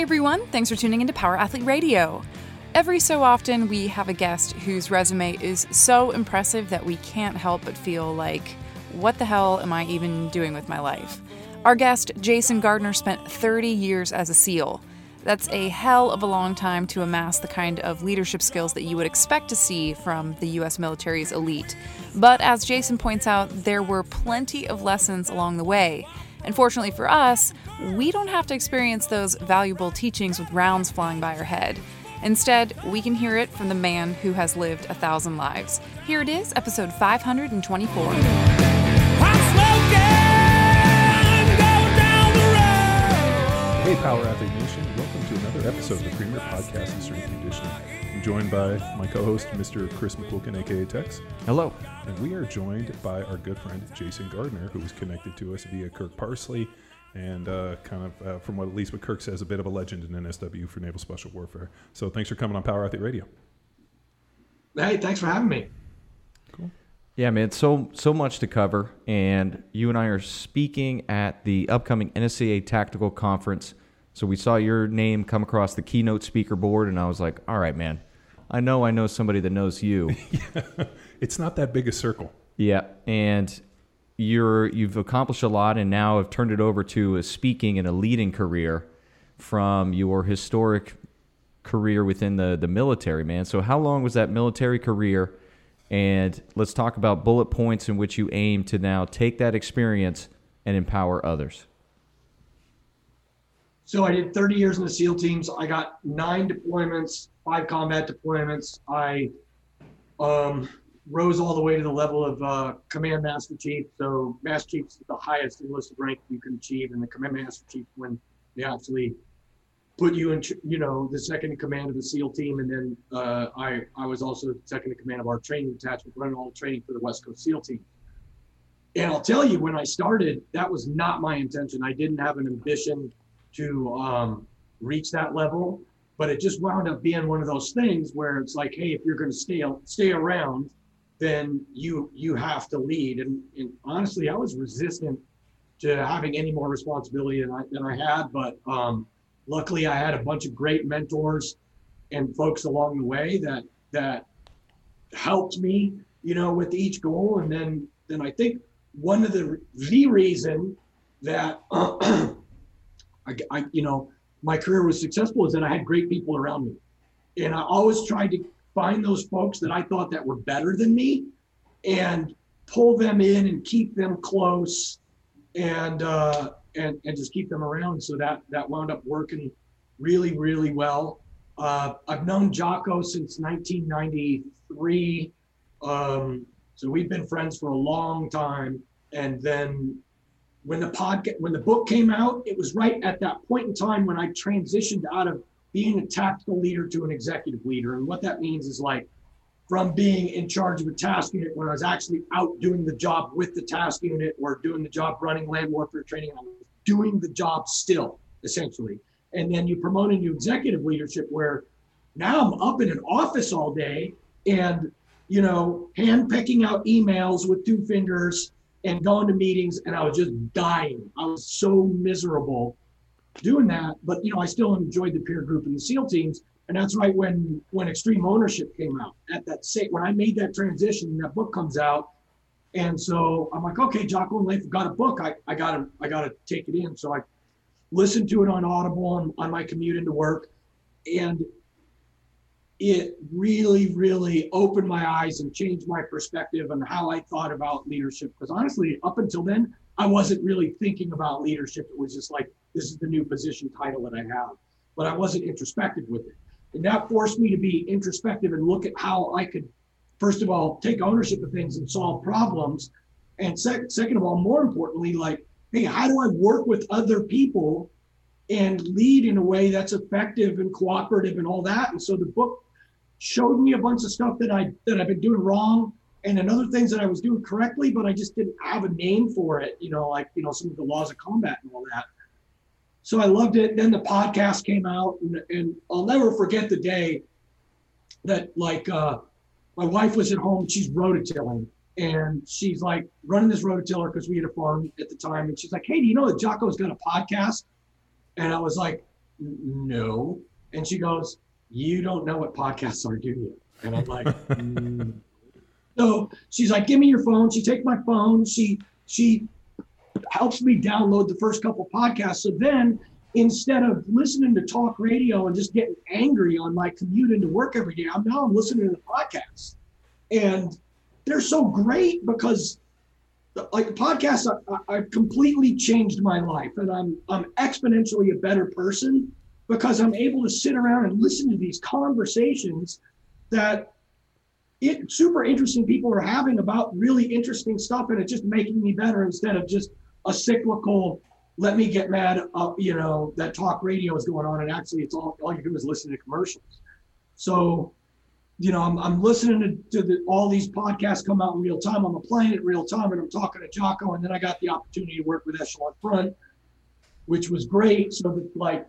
Hey everyone, thanks for tuning into Power Athlete Radio. Every so often, we have a guest whose resume is so impressive that we can't help but feel like, what the hell am I even doing with my life? Our guest, Jason Gardner, spent 30 years as a SEAL. That's a hell of a long time to amass the kind of leadership skills that you would expect to see from the US military's elite. But as Jason points out, there were plenty of lessons along the way. And fortunately for us, we don't have to experience those valuable teachings with rounds flying by our head. Instead, we can hear it from the man who has lived a thousand lives. Here it is, episode 524. Hey, Power Athlete Nation. Welcome to another episode of the Premier Podcast and Strength Conditioning. I'm joined by my co host, Mr. Chris McQuilkin, aka Tex. Hello. And we are joined by our good friend, Jason Gardner, who is connected to us via Kirk Parsley and uh, kind of, uh, from what at least what Kirk says, a bit of a legend in NSW for Naval Special Warfare. So thanks for coming on Power Athlete Radio. Hey, thanks for having me. Cool. Yeah, man, so so much to cover, and you and I are speaking at the upcoming NSCA Tactical Conference. So we saw your name come across the keynote speaker board, and I was like, "All right, man, I know I know somebody that knows you." yeah, it's not that big a circle. Yeah, and you're you've accomplished a lot and now have turned it over to a speaking and a leading career from your historic career within the the military, man. So how long was that military career? And let's talk about bullet points in which you aim to now take that experience and empower others. So I did 30 years in the SEAL teams. I got nine deployments, five combat deployments. I um, rose all the way to the level of uh, command master chief. So master chief is the highest enlisted rank you can achieve, and the command master chief when they actually put you in, you know, the second in command of the SEAL team, and then uh, I I was also second in command of our training detachment, running all the training for the West Coast SEAL team. And I'll tell you, when I started, that was not my intention. I didn't have an ambition to um, reach that level, but it just wound up being one of those things where it's like, hey, if you're going to stay stay around then you you have to lead. And, and honestly, I was resistant to having any more responsibility than I than I had. But um, luckily, I had a bunch of great mentors and folks along the way that that helped me, you know, with each goal. And then then I think one of the the reason that I, I you know my career was successful is that I had great people around me, and I always tried to find those folks that I thought that were better than me and pull them in and keep them close and uh, and and just keep them around. So that that wound up working really really well. Uh, I've known Jocko since 1993, um, so we've been friends for a long time. And then when the when the book came out, it was right at that point in time when I transitioned out of being a tactical leader to an executive leader. And what that means is like from being in charge of a task unit when I was actually out doing the job with the task unit or doing the job running land warfare training, I was doing the job still, essentially. And then you promote into executive leadership where now I'm up in an office all day and, you know, hand picking out emails with two fingers and going to meetings. And I was just dying. I was so miserable doing that. But you know, I still enjoyed the peer group and the SEAL teams. And that's right when when extreme ownership came out. At that same when I made that transition, that book comes out. And so I'm like, okay, Jocko and Leif got a book. I, I gotta I gotta take it in. So I listened to it on Audible on, on my commute into work. And it really, really opened my eyes and changed my perspective on how I thought about leadership. Because honestly, up until then, I wasn't really thinking about leadership. It was just like, this is the new position title that I have. But I wasn't introspective with it. And that forced me to be introspective and look at how I could, first of all, take ownership of things and solve problems. And sec- second of all, more importantly, like, hey, how do I work with other people and lead in a way that's effective and cooperative and all that? And so the book showed me a bunch of stuff that I that I've been doing wrong and another things that I was doing correctly, but I just didn't have a name for it, you know, like, you know, some of the laws of combat and all that. So I loved it. Then the podcast came out, and, and I'll never forget the day that, like, uh, my wife was at home, she's rototilling, and she's like running this rototiller because we had a farm at the time. And she's like, Hey, do you know that Jocko's got a podcast? And I was like, no. And she goes, you don't know what podcasts are, do you? And I'm like, mm. so she's like, give me your phone. She takes my phone. She she helps me download the first couple podcasts. So then instead of listening to talk radio and just getting angry on my commute into work every day, I'm now I'm listening to the podcasts. And they're so great because like the podcasts I, have completely changed my life and I'm I'm exponentially a better person because I'm able to sit around and listen to these conversations that it, super interesting people are having about really interesting stuff and it's just making me better instead of just a cyclical let me get mad uh, you know that talk radio is going on and actually it's all all you do is listen to commercials. So you know i'm, I'm listening to, to the, all these podcasts come out in real time. I'm applying it real time and i'm talking to jocko and then i got the opportunity to work with echelon front which was great. So that like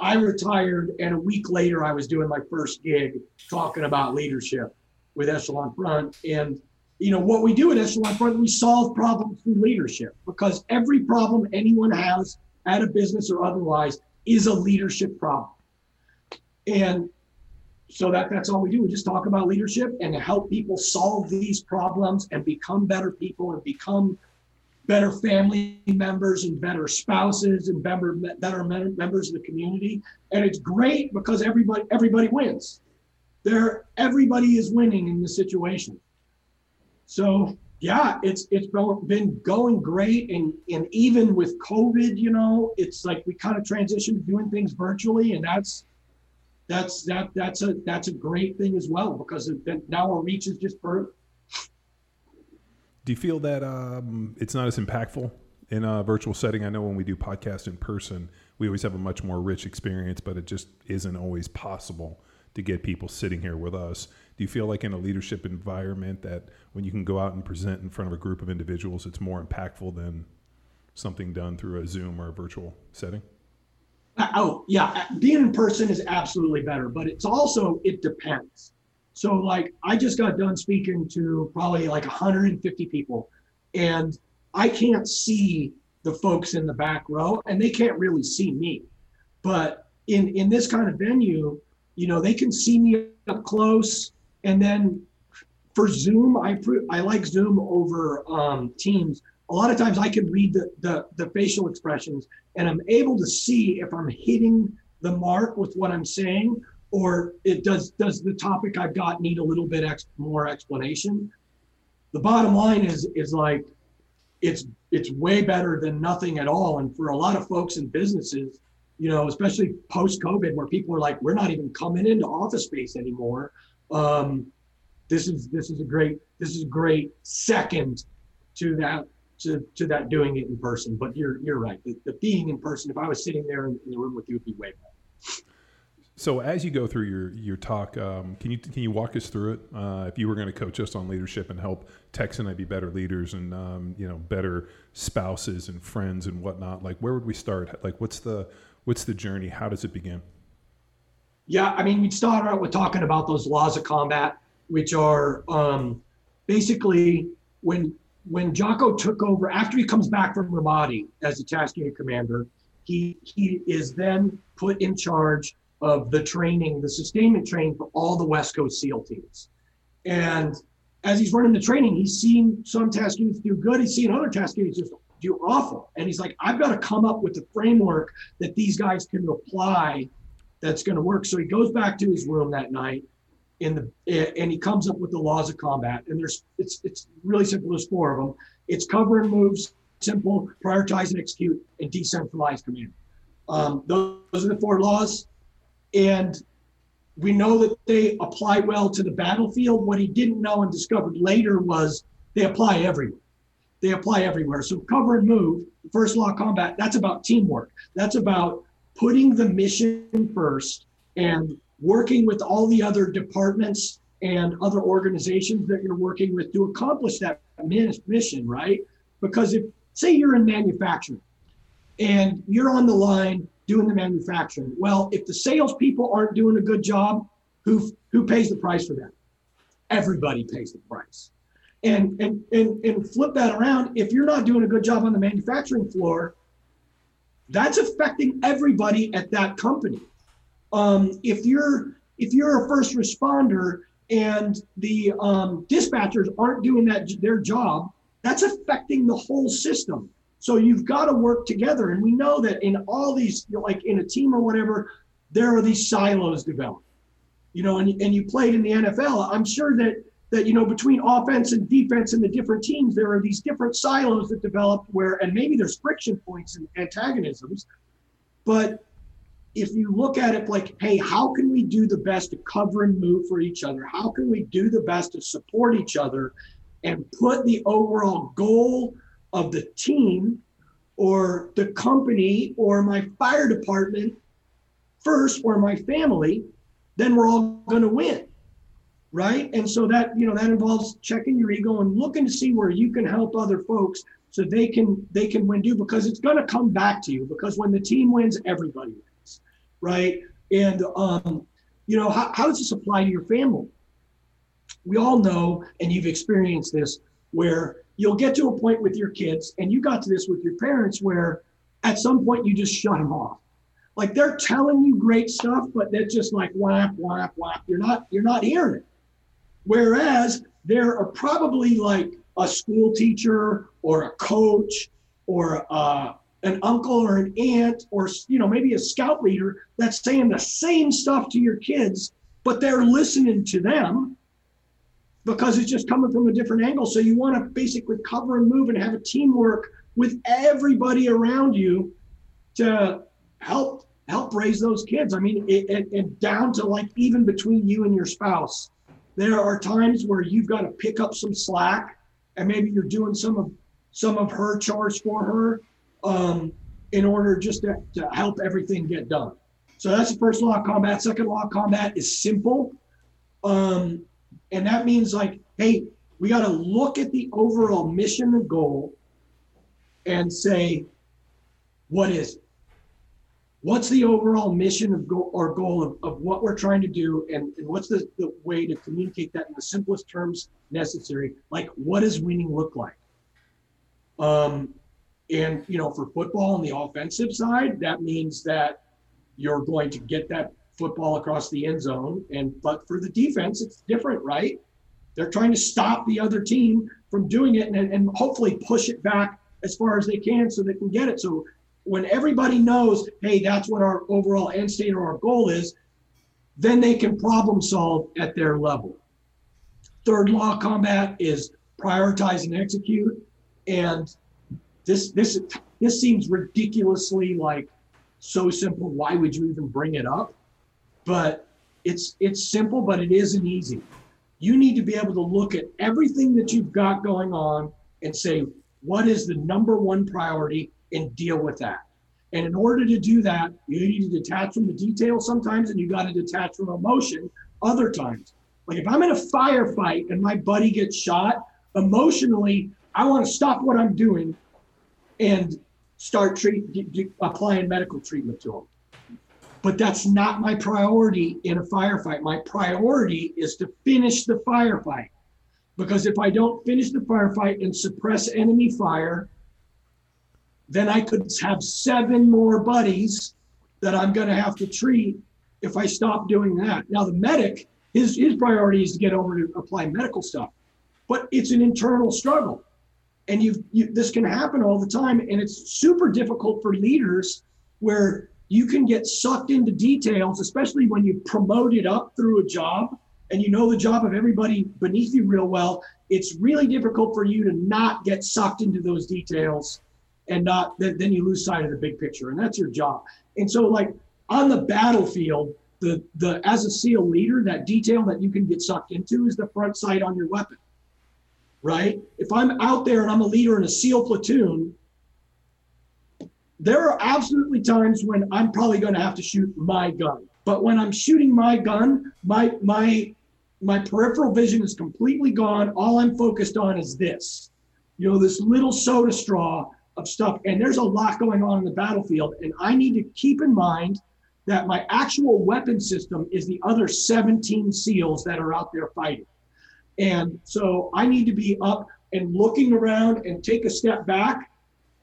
i retired and a week later i was doing my first gig talking about leadership with echelon front and you know, what we do at Echelon Front, we solve problems through leadership because every problem anyone has at a business or otherwise is a leadership problem. And so that that's all we do. We just talk about leadership and help people solve these problems and become better people and become better family members and better spouses and better better members of the community. And it's great because everybody everybody wins. There everybody is winning in this situation. So yeah, it's it's been going great, and and even with COVID, you know, it's like we kind of transitioned to doing things virtually, and that's that's that that's a that's a great thing as well because now our reach is just further. Do you feel that um, it's not as impactful in a virtual setting? I know when we do podcasts in person, we always have a much more rich experience, but it just isn't always possible to get people sitting here with us. Do you feel like in a leadership environment that when you can go out and present in front of a group of individuals, it's more impactful than something done through a Zoom or a virtual setting? Uh, oh, yeah. Being in person is absolutely better, but it's also, it depends. So, like, I just got done speaking to probably like 150 people, and I can't see the folks in the back row, and they can't really see me. But in in this kind of venue, you know, they can see me up close. And then for Zoom, I pre- I like Zoom over um, Teams. A lot of times I can read the, the the facial expressions and I'm able to see if I'm hitting the mark with what I'm saying or it does does the topic I've got need a little bit ex- more explanation. The bottom line is is like it's it's way better than nothing at all. And for a lot of folks and businesses, you know, especially post COVID, where people are like, we're not even coming into office space anymore. Um, this is this is a great this is a great second to that to, to that doing it in person. But you're you're right. The, the being in person, if I was sitting there in, in the room with you, would be way better. So as you go through your your talk, um, can you can you walk us through it? Uh, if you were going to coach us on leadership and help Tex and I be better leaders and um, you know better spouses and friends and whatnot, like where would we start? Like what's the what's the journey? How does it begin? Yeah, I mean, we'd start out with talking about those laws of combat, which are um, basically when when Jocko took over after he comes back from Ramadi as a task unit commander, he he is then put in charge of the training, the sustainment training for all the West Coast SEAL teams. And as he's running the training, he's seen some task units do good. He's seen other task units just do awful. And he's like, I've got to come up with a framework that these guys can apply that's going to work. So he goes back to his room that night in the and he comes up with the laws of combat. And there's it's it's really simple. There's four of them. It's cover and moves, simple, prioritize and execute, and decentralized command. Um, those, those are the four laws. And we know that they apply well to the battlefield. What he didn't know and discovered later was they apply everywhere they apply everywhere. So cover and move, first law combat, that's about teamwork. That's about putting the mission first and working with all the other departments and other organizations that you're working with to accomplish that mission, right? Because if, say, you're in manufacturing and you're on the line doing the manufacturing, well, if the salespeople aren't doing a good job, who who pays the price for that? Everybody pays the price. And, and, and, and flip that around. If you're not doing a good job on the manufacturing floor, that's affecting everybody at that company. Um, if you're if you're a first responder and the um, dispatchers aren't doing that their job, that's affecting the whole system. So you've got to work together. And we know that in all these, like in a team or whatever, there are these silos developed. You know, and, and you played in the NFL. I'm sure that that you know between offense and defense and the different teams, there are these different silos that develop where, and maybe there's friction points and antagonisms. But if you look at it like, hey, how can we do the best to cover and move for each other? How can we do the best to support each other and put the overall goal of the team or the company or my fire department first or my family, then we're all going to win. Right. And so that, you know, that involves checking your ego and looking to see where you can help other folks so they can they can win too because it's going to come back to you because when the team wins everybody wins right and um you know how, how does this apply to your family we all know and you've experienced this where you'll get to a point with your kids, and you got to this with your parents, where at some point you just shut them off. Like they're telling you great stuff, but they're just like whap, whap, whap. You're not, you're not hearing it. Whereas there are probably like a school teacher or a coach or uh, an uncle or an aunt or you know maybe a scout leader that's saying the same stuff to your kids, but they're listening to them because it's just coming from a different angle. So you want to basically cover and move and have a teamwork with everybody around you to help help raise those kids. I mean, it, it, and down to like even between you and your spouse, there are times where you've got to pick up some slack, and maybe you're doing some of some of her chores for her um, in order just to, to help everything get done. So that's the first law of combat. Second law of combat is simple. Um, and that means like, hey, we got to look at the overall mission and goal and say, what is it? What's the overall mission of goal or goal of, of what we're trying to do? And, and what's the, the way to communicate that in the simplest terms necessary? Like, what does winning look like? Um, and, you know, for football on the offensive side, that means that you're going to get that football across the end zone. And but for the defense, it's different, right? They're trying to stop the other team from doing it and, and hopefully push it back as far as they can so they can get it. So when everybody knows, hey, that's what our overall end state or our goal is, then they can problem solve at their level. Third law combat is prioritize and execute. And this this this seems ridiculously like so simple. Why would you even bring it up? But it's it's simple, but it isn't easy. You need to be able to look at everything that you've got going on and say, what is the number one priority and deal with that. And in order to do that, you need to detach from the details sometimes, and you got to detach from emotion other times. Like if I'm in a firefight and my buddy gets shot, emotionally, I want to stop what I'm doing and start treat, applying medical treatment to him but that's not my priority in a firefight. My priority is to finish the firefight. Because if I don't finish the firefight and suppress enemy fire, then I could have seven more buddies that I'm going to have to treat if I stop doing that. Now, the medic, his, his priority is to get over to apply medical stuff, but it's an internal struggle. And you this can happen all the time. And it's super difficult for leaders where you can get sucked into details, especially when you promote it up through a job and you know the job of everybody beneath you real well. It's really difficult for you to not get sucked into those details and not then, then you lose sight of the big picture. And that's your job. And so, like on the battlefield, the the as a SEAL leader, that detail that you can get sucked into is the front sight on your weapon. Right? If I'm out there and I'm a leader in a SEAL platoon there are absolutely times when I'm probably going to have to shoot my gun. But when I'm shooting my gun, my my my peripheral vision is completely gone. All I'm focused on is this. You know, this little soda straw of stuff. And there's a lot going on in the battlefield. And I need to keep in mind that my actual weapon system is the other 17 SEALs that are out there fighting. And so I need to be up and looking around and take a step back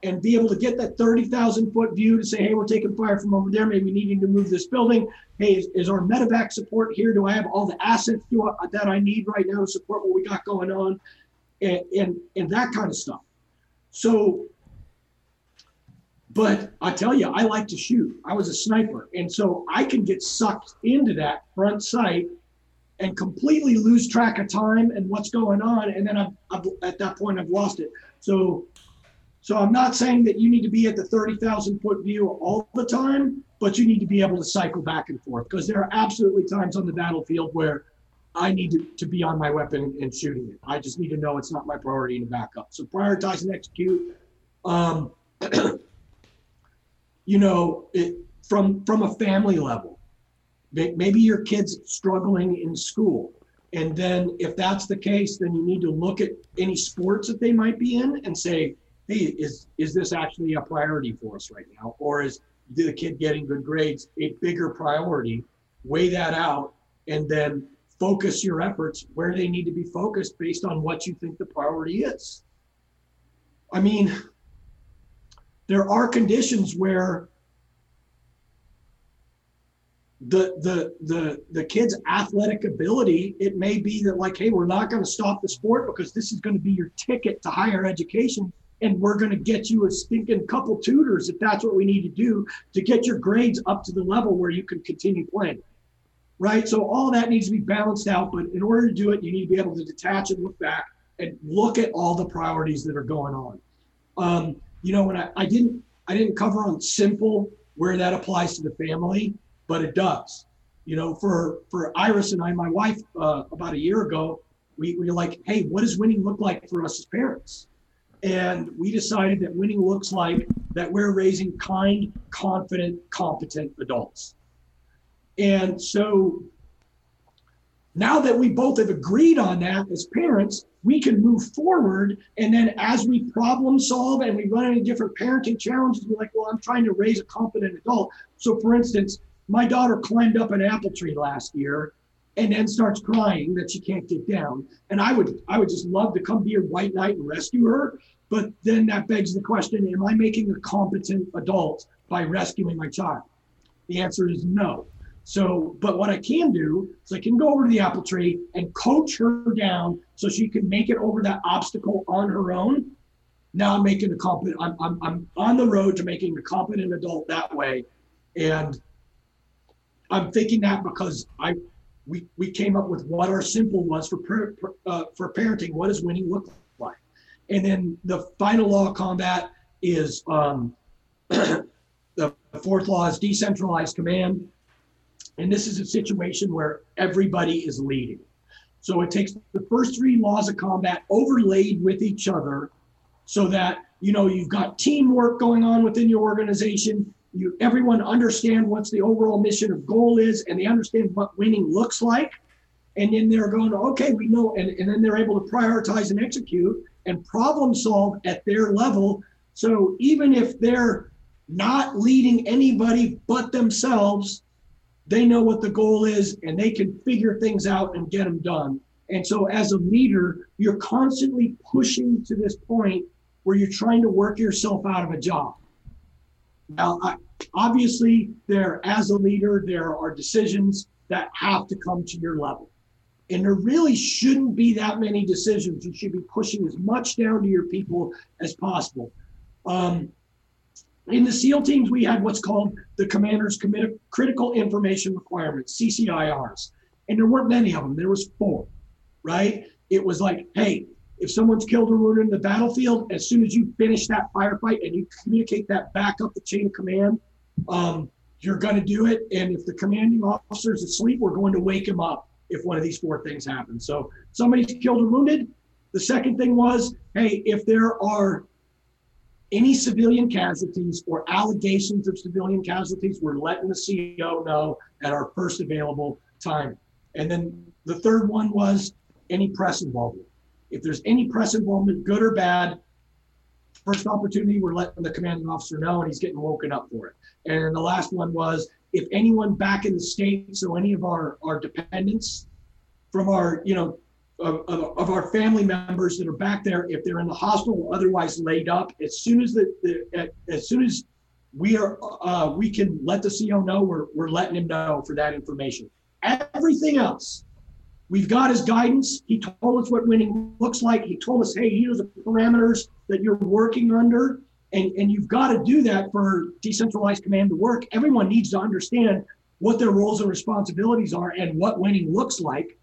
and be able to get that 30,000 foot view to say, hey, we're taking fire from over there. Maybe needing to move this building. Hey, is, is our medevac support here? Do I have all the assets that I need right now to support what we got going on? And, and, and that kind of stuff. So, but I tell you, I like to shoot. I was a sniper. And so I can get sucked into that front sight and completely lose track of time and what's going on. And then I've, I've, at that point, I've lost it. So so I'm not saying that you need to be at the 30,000 foot view all the time, but you need to be able to cycle back and forth because there are absolutely times on the battlefield where I need to, to be on my weapon and shooting it. I just need to know it's not my priority to back up. So prioritize and execute. Um, you know, it, from from a family level, maybe your kid's struggling in school, and then if that's the case, then you need to look at any sports that they might be in and say, hey, is is this actually a priority for us right now, or is the kid getting good grades a bigger priority? Weigh that out, and then focus your efforts where they need to be focused based on what you think the priority is. I mean, there are conditions where the the the the kid's athletic ability it may be that like hey we're not going to stop the sport because this is going to be your ticket to higher education and we're going to get you a stinking couple tutors if that's what we need to do to get your grades up to the level where you can continue playing. Right. So all that needs to be balanced out. But in order to do it, you need to be able to detach and look back and look at all the priorities that are going on. Um, you know, when I, I didn't I didn't cover on simple where that applies to the family, but it does. You know, for for Iris and I, my wife, uh, about a year ago, we, we were like, hey, what does winning look like for us as parents? And we decided that winning looks like that we're raising kind, confident, competent adults. And so now that we both have agreed on that as parents, we can move forward. And then as we problem solve and we run into different parenting challenges, we're like, well, I'm trying to raise a competent adult. So, for instance, my daughter climbed up an apple tree last year and then starts crying that she can't get down. And I would I would just love to come be your white knight and rescue her. But then that begs the question Am I making a competent adult by rescuing my child? The answer is no. So, but what I can do is I can go over to the apple tree and coach her down so she can make it over that obstacle on her own. Now I'm making a competent, I'm, I'm, I'm on the road to making a competent adult that way. And I'm thinking that because I, we, we came up with what our simple was for, uh, for parenting. What does winning look and then the final law of combat is um, the fourth law is decentralized command. And this is a situation where everybody is leading. So it takes the first three laws of combat overlaid with each other so that you know you've got teamwork going on within your organization. You everyone understand what's the overall mission or goal is, and they understand what winning looks like. And then they're going, okay, we know, and, and then they're able to prioritize and execute and problem solve at their level. So even if they're not leading anybody but themselves, they know what the goal is and they can figure things out and get them done. And so as a leader, you're constantly pushing to this point where you're trying to work yourself out of a job. Now, I, obviously, there as a leader, there are decisions that have to come to your level. And there really shouldn't be that many decisions. You should be pushing as much down to your people as possible. Um, in the SEAL teams, we had what's called the Commander's Committed Critical Information Requirements, CCIRs. And there weren't many of them, there was four, right? It was like, hey, if someone's killed or wounded in the battlefield, as soon as you finish that firefight and you communicate that back up the chain of command, um, you're going to do it. And if the commanding officer is asleep, we're going to wake him up if one of these four things happens. So somebody's killed or wounded. The second thing was, hey, if there are any civilian casualties or allegations of civilian casualties, we're letting the CO know at our first available time. And then the third one was any press involvement. If there's any press involvement, good or bad, first opportunity, we're letting the commanding officer know and he's getting woken up for it. And the last one was if anyone back in the state, so any of our, our dependents from our, you know, of, of, our family members that are back there, if they're in the hospital or otherwise laid up, as soon as the, the as soon as we are uh, we can let the CO know we're we're letting him know for that information. Everything else, we've got his guidance. He told us what winning looks like. He told us, hey, here's the parameters that you're working under. And, and you've got to do that for decentralized command to work. Everyone needs to understand what their roles and responsibilities are and what winning looks like.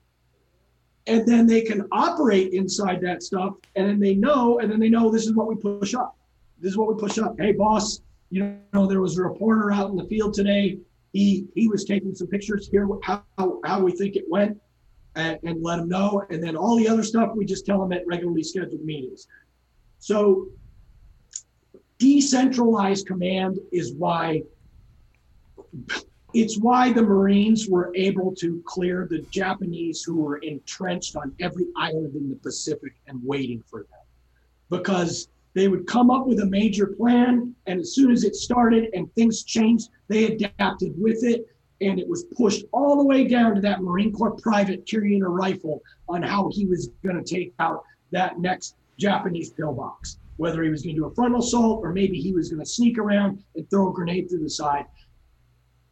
And then they can operate inside that stuff and then they know and then they know this is what we push up. This is what we push up. Hey boss you know there was a reporter out in the field today. He he was taking some pictures. Here how how we think it went and, and let him know. And then all the other stuff we just tell him at regularly scheduled meetings. So decentralized command is why it's why the Marines were able to clear the Japanese who were entrenched on every island in the Pacific and waiting for them. Because they would come up with a major plan, and as soon as it started and things changed, they adapted with it. And it was pushed all the way down to that Marine Corps private carrying a rifle on how he was going to take out that next Japanese pillbox. Whether he was going to do a frontal assault or maybe he was going to sneak around and throw a grenade through the side.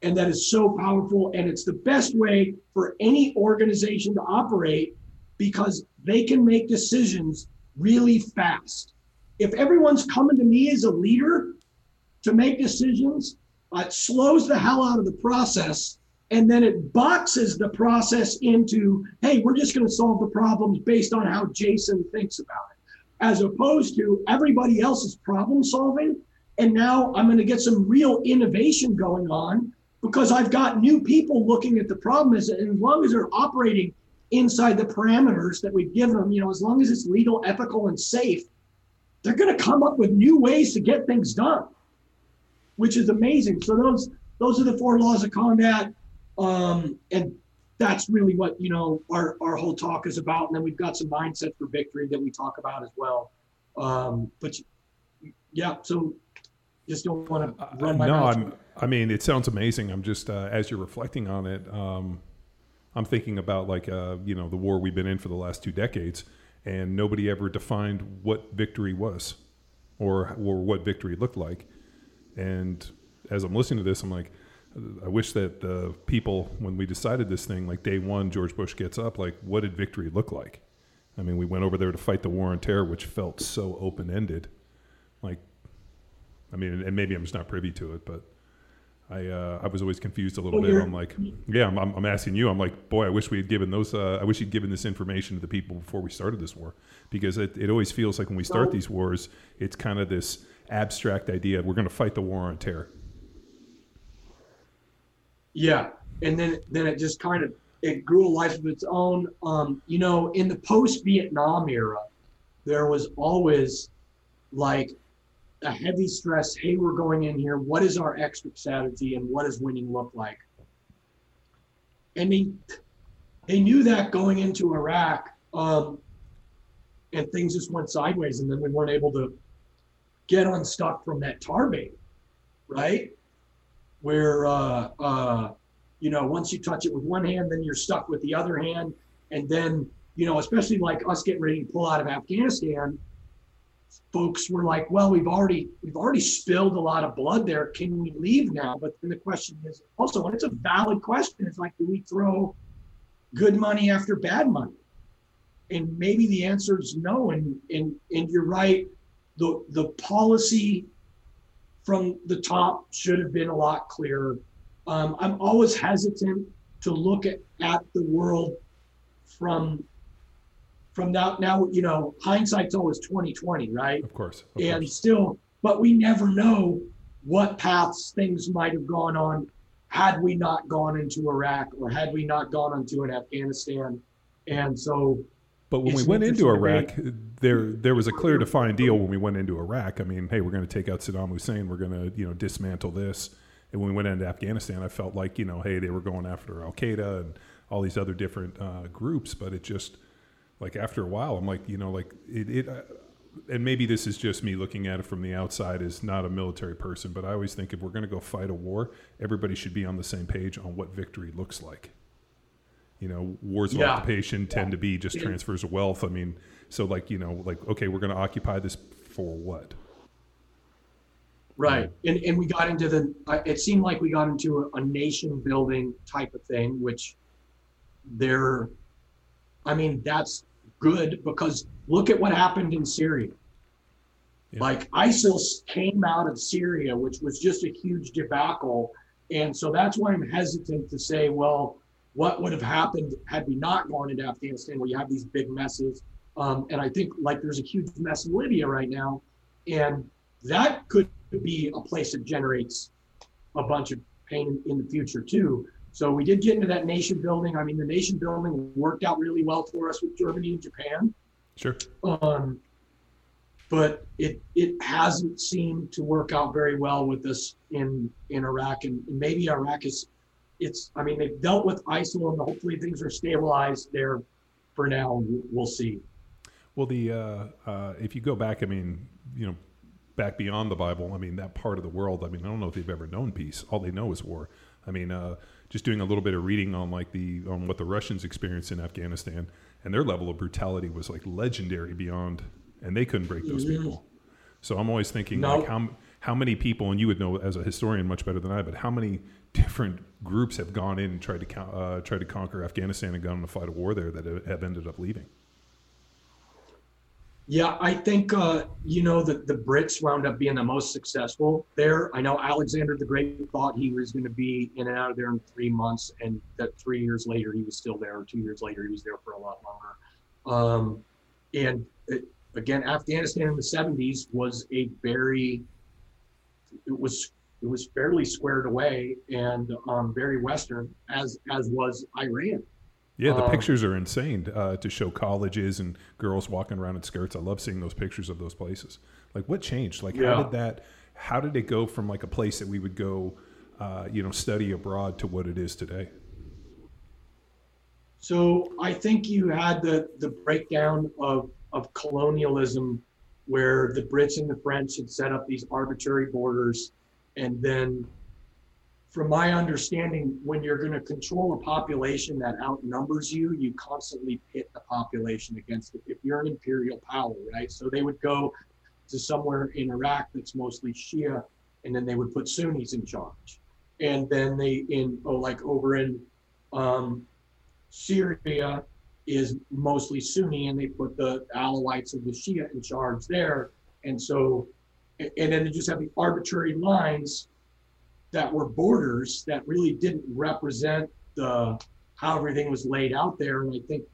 And that is so powerful and it's the best way for any organization to operate because they can make decisions really fast. If everyone's coming to me as a leader to make decisions it slows the hell out of the process and then it boxes the process into hey we're just going to solve the problems based on how jason thinks about it as opposed to everybody else's problem solving and now i'm going to get some real innovation going on because I've got new people looking at the problem as, as long as they're operating inside the parameters that we've given them, you know, as long as it's legal, ethical, and safe, they're going to come up with new ways to get things done, which is amazing. So those those are the four laws of combat, um, and that's really what you know our our whole talk is about. And then we've got some mindset for victory that we talk about as well. Um, but yeah, so just don't want to run my no, mouth. I'm, I mean, it sounds amazing. I'm just uh, as you're reflecting on it, um, I'm thinking about like uh, you know the war we've been in for the last two decades, and nobody ever defined what victory was, or or what victory looked like. And as I'm listening to this, I'm like, I wish that the people when we decided this thing, like day one, George Bush gets up, like, what did victory look like? I mean, we went over there to fight the war on terror, which felt so open ended. Like, I mean, and maybe I'm just not privy to it, but I uh, I was always confused a little bit. I'm like, yeah, I'm, I'm, I'm asking you. I'm like, boy, I wish we had given those. Uh, I wish you'd given this information to the people before we started this war, because it, it always feels like when we start these wars, it's kind of this abstract idea of we're going to fight the war on terror. Yeah, and then then it just kind of it grew a life of its own. Um, you know, in the post Vietnam era, there was always like a heavy stress. Hey, we're going in here. What is our exit strategy, and what does winning look like? And they they knew that going into Iraq, um, and things just went sideways, and then we weren't able to get unstuck from that tar bait, right? Where uh, uh, you know once you touch it with one hand, then you're stuck with the other hand, and then you know especially like us getting ready to pull out of Afghanistan, folks were like, well, we've already we've already spilled a lot of blood there. Can we leave now? But then the question is also, and it's a valid question. It's like, do we throw good money after bad money? And maybe the answer is no. And and and you're right. The the policy from the top should have been a lot clearer. Um, I'm always hesitant to look at, at the world from from now now you know hindsight's always 2020 right Of course. Of and course. still but we never know what paths things might have gone on had we not gone into iraq or had we not gone into an afghanistan and so But when it's we went into Iraq, there there was a clear defined deal when we went into Iraq. I mean, hey, we're going to take out Saddam Hussein. We're going to you know dismantle this. And when we went into Afghanistan, I felt like you know, hey, they were going after Al Qaeda and all these other different uh, groups. But it just like after a while, I'm like, you know, like it. it uh, and maybe this is just me looking at it from the outside as not a military person, but I always think if we're going to go fight a war, everybody should be on the same page on what victory looks like. You know, wars of Yeah. occupation tend to be just transfers of wealth. I mean, so like you know, like okay, we're going to occupy this for what? Right. And, and we got into the, uh, it seemed like we got into a, a nation building type of thing, which there, I mean, that's good because look at what happened in Syria. Yeah. Like ISIL came out of Syria, which was just a huge debacle. And so that's why I'm hesitant to say, well, what would have happened had we not gone into Afghanistan where you have these big messes? Um, and I think like there's a huge mess in Libya right now. And that could be a place that generates a bunch of pain in, in the future too. So we did get into that nation building. I mean, the nation building worked out really well for us with Germany and Japan. Sure. Um, but it it hasn't seemed to work out very well with us in in Iraq, and maybe Iraq is it's. I mean, they've dealt with ISIL, and hopefully things are stabilized there for now. We'll- see. Well, the uh, uh, if you go back, I mean, you know, back beyond the Bible, I mean, that part of the world. I mean, I don't know if they've ever known peace. All they know is war. I mean, uh, just doing a little bit of reading on like the on what the Russians experienced in Afghanistan, and their level of brutality was like legendary beyond, and they couldn't break those Mhm. people. So I'm always thinking No. like how how many people, and you would know as a historian much better than I, but how many different groups have gone in and tried to uh, tried to conquer Afghanistan and gone on to fight a war there that have ended up leaving. Yeah, I think uh, you know that the Brits wound up being the most successful there. I know Alexander the Great thought he was going to be in and out of there in three months, and that three years later he was still there, or two years later he was there for a lot longer. Um, and it, again, Afghanistan in the '70s was a very, it was it was fairly squared away and um, very Western, as as was Iran. Yeah, the Um, pictures are insane uh, to show colleges and girls walking around in skirts. I love seeing those pictures of those places. Like, what changed? Like, how did that? How did it go from like a place that we would go, uh, you know, study abroad to what it is today? So I think you had the, the breakdown of, of colonialism where the Brits and the French had set up these arbitrary borders. And then, from my understanding, when you're going to control a population that outnumbers you, you constantly pit the population against it. If you're an imperial power, right? So they would go to somewhere in Iraq that's mostly Shia, and then they would put Sunnis in charge. And then they, in, oh, like over in, um, Syria is mostly Sunni, and they put the Alawites of the Shia in charge there. And so, and then they just have the arbitrary lines that were borders that really didn't represent the how everything was laid out there. And I think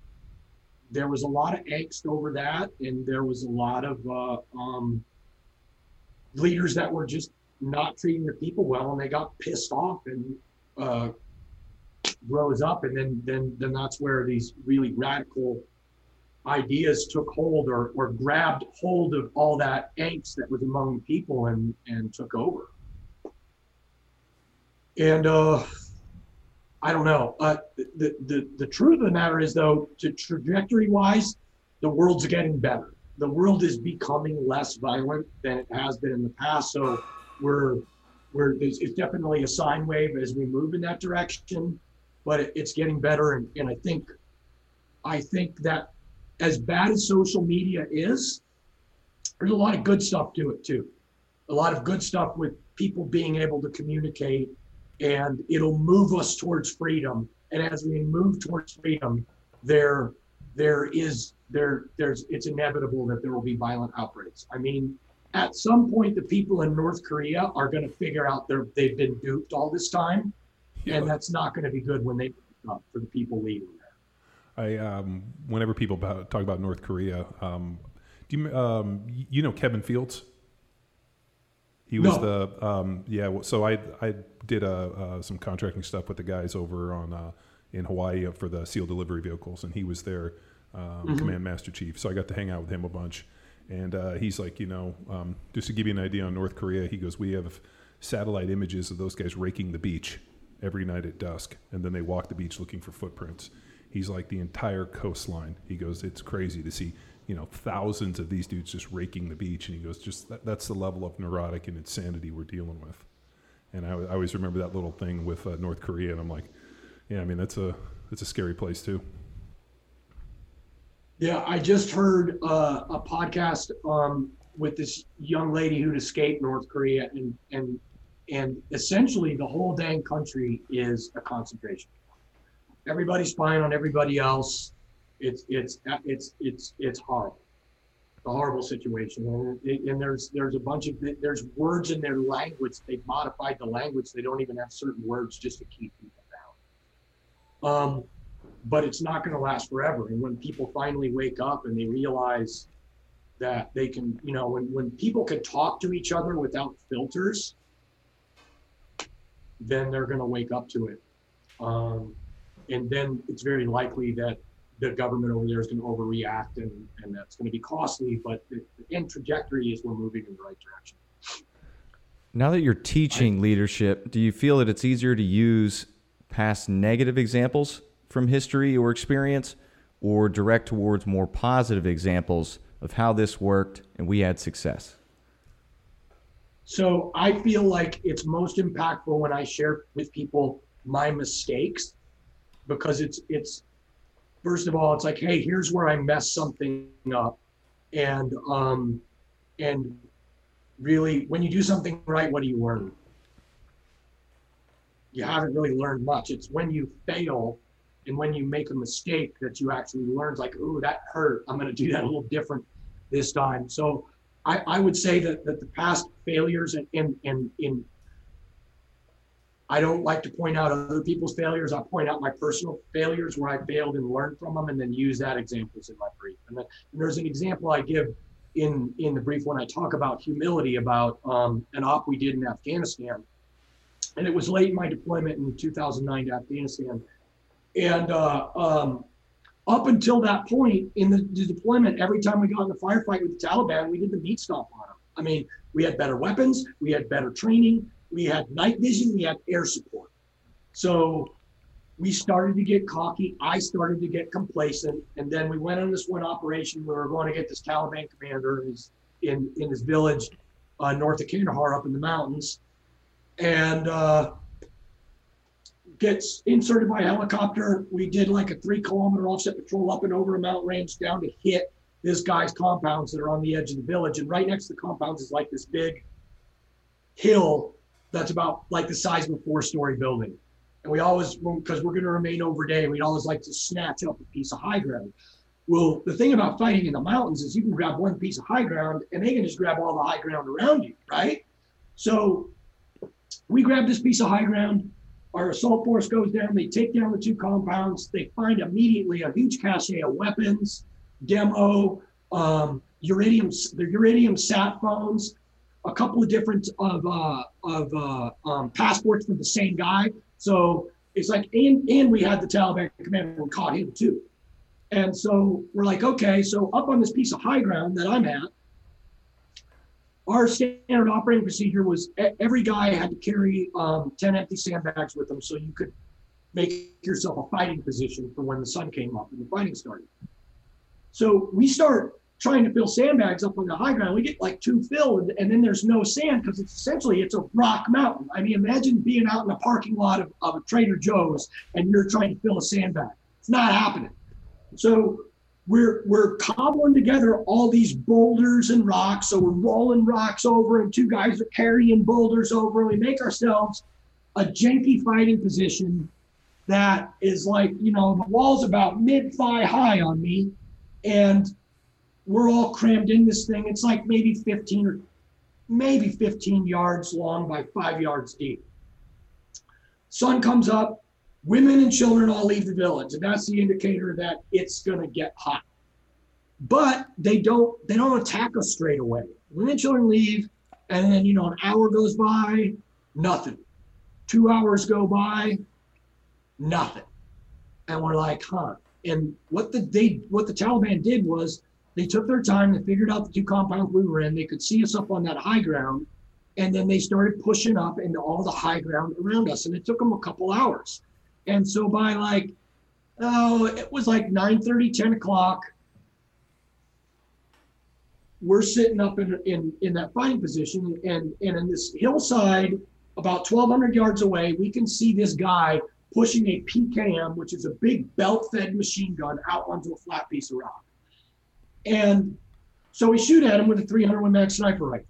there was a lot of angst over that, and there was a lot of uh, um, leaders that were just not treating their people well, and they got pissed off and uh, rose up and then then then that's where these really radical ideas took hold or or grabbed hold of all that angst that was among people and and took over. And uh i don't know uh the the the truth of the matter is though to trajectory wise the world's getting better. The world is becoming less violent than it has been in the past so we're we're it's definitely a sine wave as we move in that direction but it, it's getting better and, and i think i think that as bad as social media is there's a lot of good stuff to it too. A lot of good stuff with people being able to communicate and it'll move us towards freedom. And as we move towards freedom there there is there there's it's inevitable that there will be violent outbreaks. I mean at some point the people in north korea are going to figure out they're they've been duped all this time and that's not going to be good when they up for the people leaving. I um, whenever people about, talk about North Korea, um, do you um, you know Kevin Fields? He was No. the um, yeah. So I I did uh, uh, some contracting stuff with the guys over on uh, in Hawaii for the SEAL delivery vehicles, and he was their um, command master chief. So I got to hang out with him a bunch, and uh, he's like, you know, um, just to give you an idea on North Korea, he goes, we have satellite images of those guys raking the beach every night at dusk, and then they walk the beach looking for footprints. He's like the entire coastline. He goes, it's crazy to see, you know, thousands of these dudes just raking the beach, and he goes, just that, that's the level of neurotic and insanity we're dealing with. And I, I always remember that little thing with uh, North Korea, and I'm like, yeah, I mean that's a it's a scary place too. Yeah, I just heard uh, a podcast um, with this young lady who'd escaped North Korea, and and and essentially the whole dang country is a concentration. Everybody's spying on everybody else. It's it's it's it's it's horrible, a horrible situation. And, and there's there's a bunch of there's words in their language. They've modified the language. They don't even have certain words just to keep people down. Um, but it's not going to last forever. And when people finally wake up and they realize that they can, you know, when, when people can talk to each other without filters, then they're going to wake up to it. Um, and then it's very likely that the government over there is going to overreact and, and that's going to be costly, but the, the end trajectory is we're moving in the right direction. Now that you're teaching I, leadership, do you feel that it's easier to use past negative examples from history or experience or direct towards more positive examples of how this worked and we had success? So I feel like it's most impactful when I share with people my mistakes because it's it's first of all it's like hey here's where I messed something up. And um and really when you do something right what do you learn? You haven't really learned much. It's when you fail and when you make a mistake that you actually learn like oh that hurt. I'm going to do that a little different this time. So i, I would say that, that the past failures and in, in, in i don't like to point out other people's failures. I point out my personal failures where i failed and learned from them and then use that examples in my brief. And, then, and there's an example i give in in the brief when i talk about humility about um, an op we did in afghanistan. And it was late in my deployment in 2009 to afghanistan. And uh, um, up until that point in the, the, deployment, every time we got in a firefight with the Taliban, we did the meat stomp on them. I mean, we had better weapons, we had better training, we had night vision, we had air support. So we started to get cocky. I started to get complacent. And then we went on this one operation where we were going to get this Taliban commander in, in his village uh, north of Kandahar up in the mountains. And uh, gets inserted by helicopter. We did like a three kilometer offset patrol up and over a mountain range down to hit this guy's compounds that are on the edge of the village. And right next to the compounds is like this big hill that's about like the size of a four story building. And we always, because we're going to remain over day, we'd always like to snatch up a piece of high ground. Well, the thing about fighting in the mountains is you can grab one piece of high ground and they can just grab all the high ground around you, right? So we grab this piece of high ground our assault force goes down, they take down the two compounds, they find immediately a huge cache of weapons, demo, um, Iridium, the Iridium sat phones, a couple of different of uh, of uh, um, passports from the same guy. So it's like, and and we had the Taliban commander who caught him too. And so we're like, okay, so up on this piece of high ground that I'm at, our standard operating procedure was every guy had to carry um, 10 empty sandbags with them so you could make yourself a fighting position for when the sun came up and the fighting started. So we start trying to fill sandbags up on the high ground. We get like two filled and, then there's no sand because it's essentially it's a rock mountain. I mean, imagine being out in a parking lot of, of a Trader Joe's and you're trying to fill a sandbag. It's not happening. So we're we're cobbling together all these boulders and rocks. So we're rolling rocks over, and two guys are carrying boulders over, and we make ourselves a janky fighting position that is like, you know, the wall's about mid thigh high on me, and we're all crammed in this thing. It's like maybe 15 or maybe 15 yards long by five yards deep. Sun comes up, Women and children all leave the village, and that's the indicator that it's going to get hot. But they don't they don't attack us straight away. Women and children leave, and then you know an hour goes by, nothing. Two hours go by, nothing. And we're like, huh. And what the they what the Taliban did was they took their time, they figured out the two compounds we were in, they could see us up on that high ground, and then they started pushing up into all the high ground around us. And it took them a couple hours. And so by like, oh, it was like 9 30, 10 o'clock. We're sitting up in, in, in that fighting position, and, and in this hillside, about 1,200 yards away, we can see this guy pushing a PKM, which is a big belt fed machine gun, out onto a flat piece of rock. And so we shoot at him with a 300 Win Mag sniper rifle,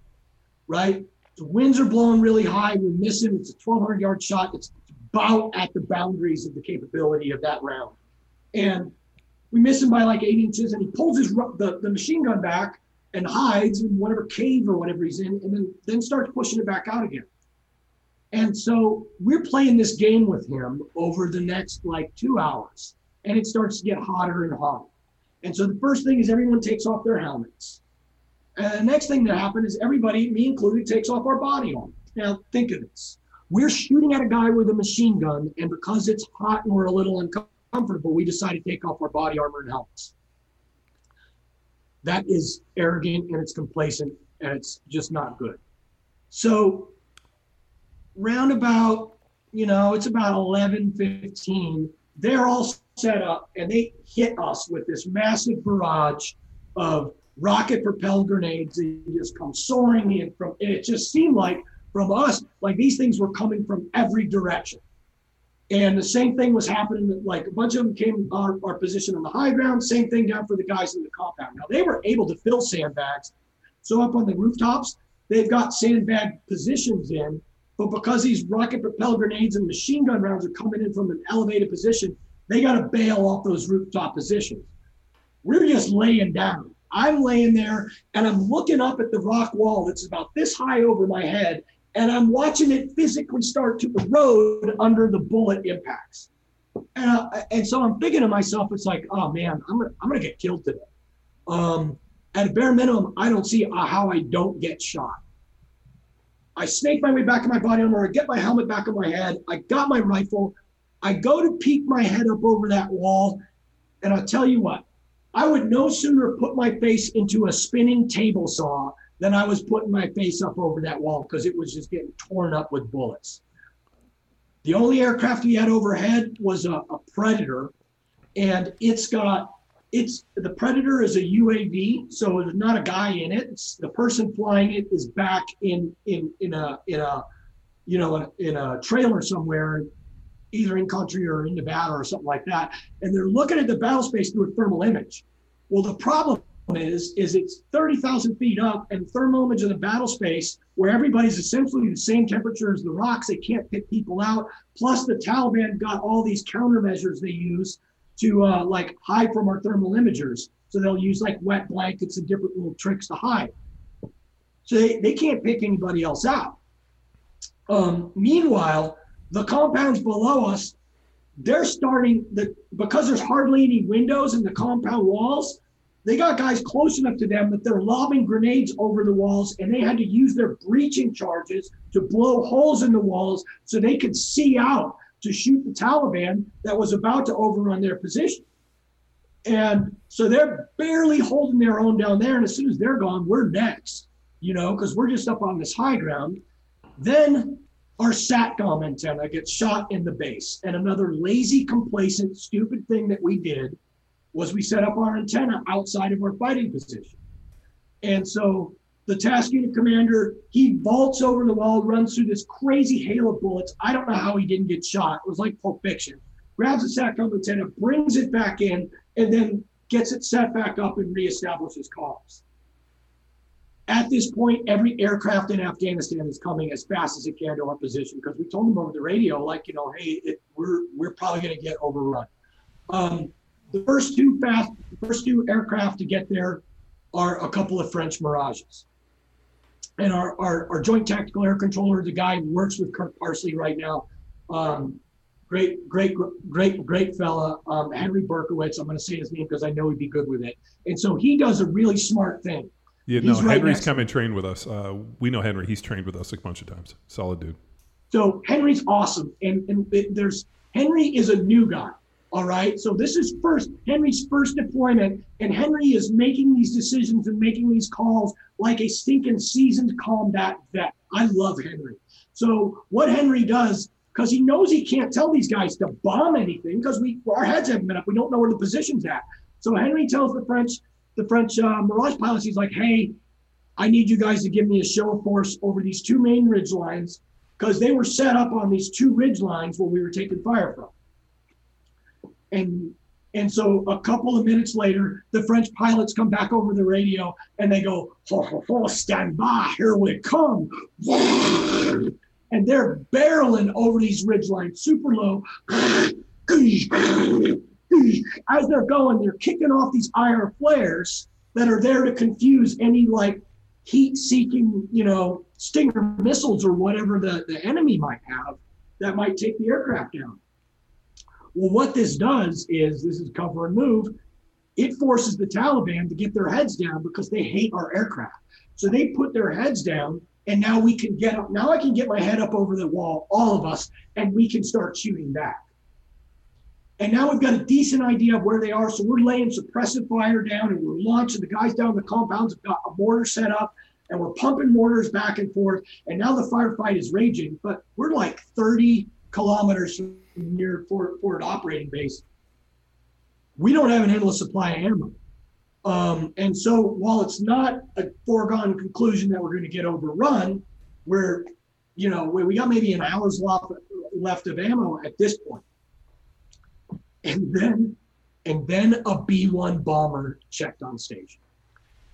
right? The winds are blowing really high. We miss missing. It's a 1,200 yard shot. It's about at the boundaries of the capability of that round. And we miss him by like eight inches, and he pulls his the, the machine gun back and hides in whatever cave or whatever he's in, and then then starts pushing it back out again. And so we're playing this game with him over the next like two hours, and it starts to get hotter and hotter. And so the first thing is everyone takes off their helmets. And the next thing that happened is everybody, me included, takes off our body armor. Now think of this. We're shooting at a guy with a machine gun, and because it's hot and we're a little uncomfortable, we decide to take off our body armor and helmets. That is arrogant and it's complacent and it's just not good. So roundabout, you know, it's about 11, 15. They're all set up and they hit us with this massive barrage of rocket propelled grenades. They just come soaring in from, it just seemed like from us, like these things were coming from every direction. And the same thing was happening, like a bunch of them came our, our position on the high ground, same thing down for the guys in the compound. Now they were able to fill sandbags. So up on the rooftops, they've got sandbag positions in but because these rocket propelled grenades and machine gun rounds are coming in from an elevated position, they got to bail off those rooftop positions. We're just laying down. I'm laying there and I'm looking up at the rock wall that's about this high over my head, and I'm watching it physically start to erode under the bullet impacts. And, uh, and so I'm thinking to myself, it's like, oh man, I'm gonna, I'm gonna get killed today. Um, at a bare minimum, I don't see how I don't get shot. I snake my way back in my body armor. I get my helmet back on my head. I got my rifle. I go to peek my head up over that wall. And I'll tell you what, I would no sooner put my face into a spinning table saw than I was putting my face up over that wall because it was just getting torn up with bullets. The only aircraft we had overhead was a, a Predator, and it's got it's the Predator is a UAV, so there's not a guy in it. It's, the person flying it is back in in in a in a you know in a trailer somewhere, either in country or in Nevada or something like that, and they're looking at the battle space through a thermal image. Well, the problem is is it's 30,000 feet up and thermal image of the battle space where everybody's essentially the same temperature as the rocks. They can't pick people out. Plus, the Taliban got all these countermeasures they use to uh, like hide from our thermal imagers. So they'll use like wet blankets and different little tricks to hide. So they, they can't pick anybody else out. Um, meanwhile, the compounds below us, they're starting the because there's hardly any windows in the compound walls. They got guys close enough to them that they're lobbing grenades over the walls, and they had to use their breaching charges to blow holes in the walls so they could see out to shoot the Taliban that was about to overrun their position. And so they're barely holding their own down there. And as soon as they're gone, we're next, you know, because we're just up on this high ground. Then our SATCOM antenna gets shot in the base. And another lazy, complacent, stupid thing that we did was we set up our antenna outside of our fighting position. And so the task unit commander, he vaults over the wall, runs through this crazy hail of bullets. I don't know how he didn't get shot. It was like Pulp Fiction. Grabs the SATCOM antenna, brings it back in, and then gets it set back up and reestablishes comms. At this point, every aircraft in Afghanistan is coming as fast as it can to our position because we told them over the radio, like, you know, hey, it, we're we're probably going to get overrun. Um, the first two fast, first two aircraft to get there are a couple of French Mirages and our, our, our joint tactical air controller, the guy who works with Kirk Parsley right now, um, great, great, great, great fella, um, Henry Berkowitz. I'm going to say his name because I know he'd be good with it. And so he does a really smart thing. Yeah, no, right Henry's come and trained with us. Uh, we know Henry. He's trained with us a bunch of times. Solid dude. So Henry's awesome, and and there's Henry is a new guy. All right. So this is first Henry's first deployment, and Henry is making these decisions and making these calls like a stinking seasoned combat vet. I love Henry. So what Henry does, because he knows he can't tell these guys to bomb anything, because we our heads haven't been up. We don't know where the position's at. So Henry tells the French, the French uh, Mirage pilots, he's like, hey, I need you guys to give me a show of force over these two main ridge lines because they were set up on these two ridge lines where we were taking fire from. And and so a couple of minutes later, the French pilots come back over the radio and they go, ho, ho, ho, stand by, here we come. And they're barreling over these ridge lines super low. As they're going, they're kicking off these IR flares that are there to confuse any like heat seeking, you know, Stinger missiles or whatever the, the enemy might have that might take the aircraft down. Well, what this does is this is cover and move. It forces the Taliban to get their heads down because they hate our aircraft. So they put their heads down, and now we can get up. Now I can get my head up over the wall, all of us, and we can start shooting back. And now we've got a decent idea of where they are. So we're laying suppressive fire down and we're launching. The guys down the compounds have got a mortar set up and we're pumping mortars back and forth. And now the firefight is raging, but we're like 30 kilometers from near Fort, Fort operating base. We don't have an endless supply of ammo. Um, and so while it's not a foregone conclusion that we're going to get overrun, we're, you know, we, we got maybe an hour's left, left of ammo at this point. And then, and then a B-1 bomber checked on station.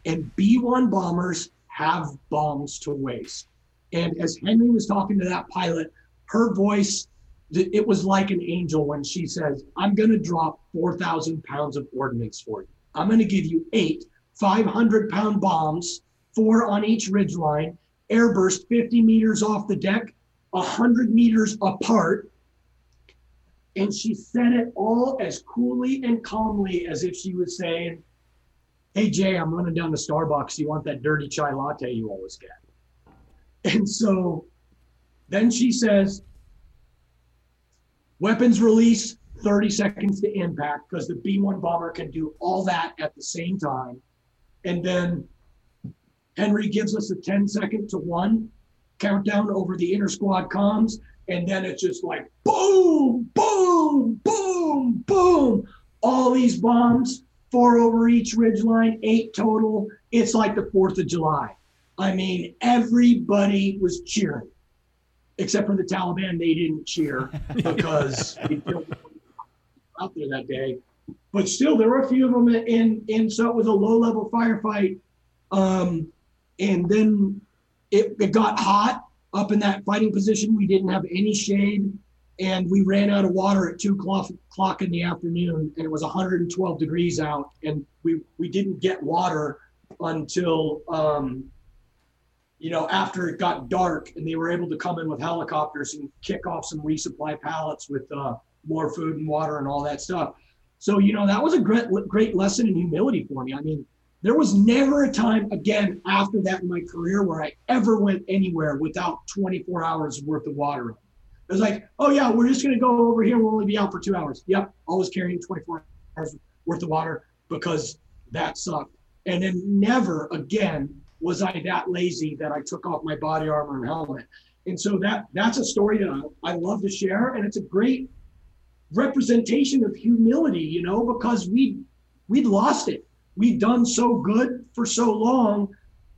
And B-1 bombers have bombs to waste. And as Henry was talking to that pilot, her voice, it was like an angel when she says, I'm going to drop 4,000 pounds of ordnance for you. I'm going to give you eight 500 pound bombs, four on each ridge line, airburst 50 meters off the deck, 100 meters apart. And she said it all as coolly and calmly as if she was saying, Hey, Jay, I'm running down to Starbucks. You want that dirty chai latte you always get? And so then she says, weapons release, 30 seconds to impact, because the B 1 bomber can do all that at the same time. And then Henry gives us a 10 second to one countdown over the inter squad comms. And then it's just like boom, boom, boom, boom. All these bombs, four over each ridge line, eight total. It's like the 4th of July. I mean, everybody was cheering except for the Taliban, they didn't cheer because out there that day. But still, there were a few of them, and and so it was a low level firefight. Um, and then it, it got hot up in that fighting position. We didn't have any shade, and we ran out of water at two o'clock in the afternoon, and it was 112 degrees out, and we we didn't get water until um, you know, after it got dark and they were able to come in with helicopters and kick off some resupply pallets with uh, more food and water and all that stuff. So, you know, that was a great, great lesson in humility for me. I mean, there was never a time again after that in my career where I ever went anywhere without 24 hours worth of water. It was like, oh yeah, we're just going to go over here. We'll only be out for two hours. Yep, always carrying 24 hours worth of water because that sucked. And then never again was I that lazy that I took off my body armor and helmet? And so that that's a story that I, I love to share, and it's a great representation of humility, you know, because we we'd lost it. We'd done so good for so long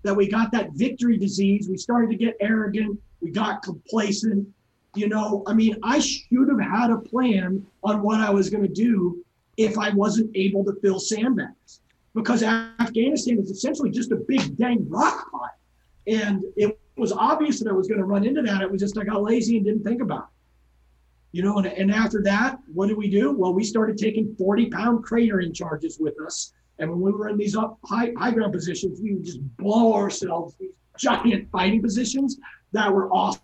that we got that victory disease. We started to get arrogant. We got complacent. You know, I mean, I should have had a plan on what I was going to do if I wasn't able to fill sandbags because Afghanistan was essentially just a big dang rock pile. And it was obvious that I was going to run into that. It was just I got lazy and didn't think about it. You know, and, and after that, what did we do? Well, we started taking 40 pound cratering charges with us. And when we were in these up high, high ground positions, we would just blow ourselves these giant fighting positions that were awesome.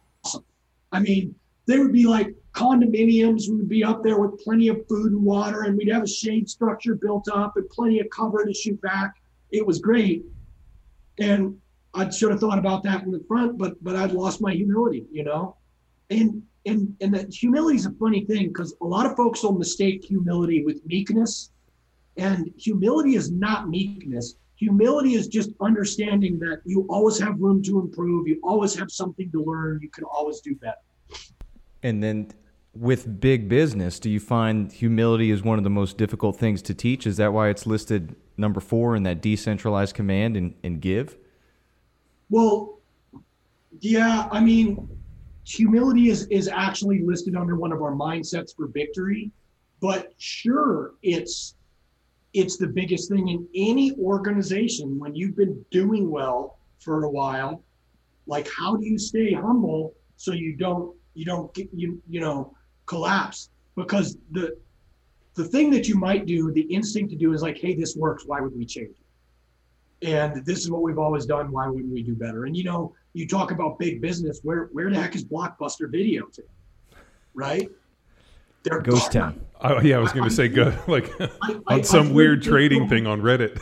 I mean, they would be like condominiums. We would be up there with plenty of food and water, and we'd have a shade structure built up and plenty of cover to shoot back. It was great. And I should have thought about that in the front, but but I'd lost my humility, you know. And and and that humility is a funny thing because a lot of folks will mistake humility with meekness, and humility is not meekness. Humility is just understanding that you always have room to improve. You always have something to learn. You can always do better. And then with big business, do you find humility is one of the most difficult things to teach? Is that why it's listed number four in that decentralized command and, and give? Well, yeah, I mean, humility is is actually listed under one of our mindsets for victory but sure it's it's the biggest thing in any organization when you've been doing well for a while. Like how do you stay humble so you don't you don't get you you know collapse? Because the the thing that you might do the instinct to do is like hey this works. Why would we change it? And this is what we've always done. Why wouldn't we do better? And you know you talk about big business. Where where the heck is blockbuster video today? Right they're ghost town oh yeah i was going to say go like I, on I, some I, weird trading thing on reddit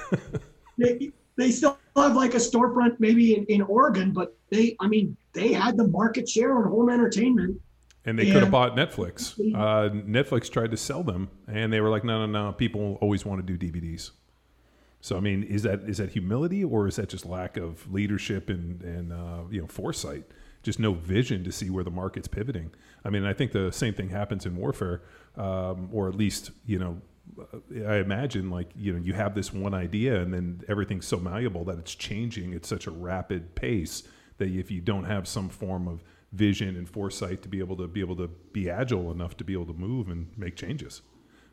they, they still have like a storefront maybe in, in oregon but they i mean they had the market share on home entertainment and they could have bought Netflix. Uh, Netflix tried to sell them, and they were like, "No, no, no. People always want to do DVDs." So, I mean, is that is that humility, or is that just lack of leadership and and uh, you know foresight? Just no vision to see where the market's pivoting. I mean, I think the same thing happens in warfare, um, or at least you know, I imagine like you know you have this one idea, and then everything's so malleable that it's changing at such a rapid pace that if you don't have some form of vision and foresight to be able to be able to be agile enough to be able to move and make changes.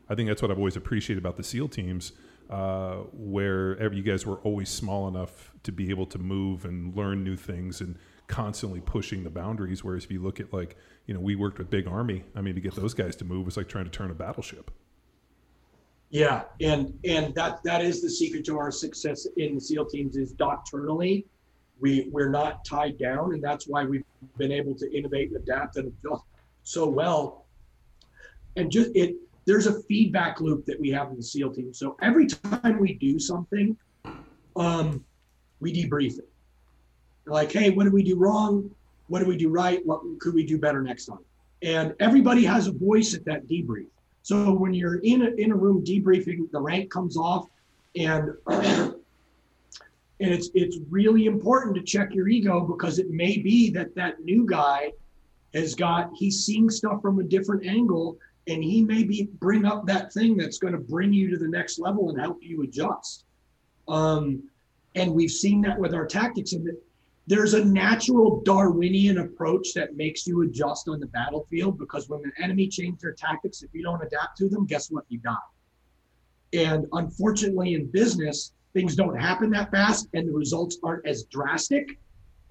I think that's what I've always appreciated about the SEAL teams, uh, where you guys were always small enough to be able to move and learn new things and constantly pushing the boundaries. Whereas if you look at like, you know, we worked with Big Army. I mean, to get those guys to move was like trying to turn a battleship. Yeah, and and that that is the secret to our success in the SEAL teams is doctrinally we we're not tied down, and that's why we've been able to innovate and adapt and adjust so well. And just it, there's a feedback loop that we have in the SEAL team. So every time we do something, um, we debrief it. Like, hey, what did we do wrong? What did we do right? What could we do better next time? And everybody has a voice at that debrief. So when you're in a, in a room debriefing, the rank comes off, and and it's it's really important to check your ego because it may be that that new guy has got he's seeing stuff from a different angle and he may be bring up that thing that's going to bring you to the next level and help you adjust um, and we've seen that with our tactics and there's a natural darwinian approach that makes you adjust on the battlefield because when the enemy change their tactics if you don't adapt to them guess what? You die. And unfortunately in business things don't happen that fast and the results aren't as drastic.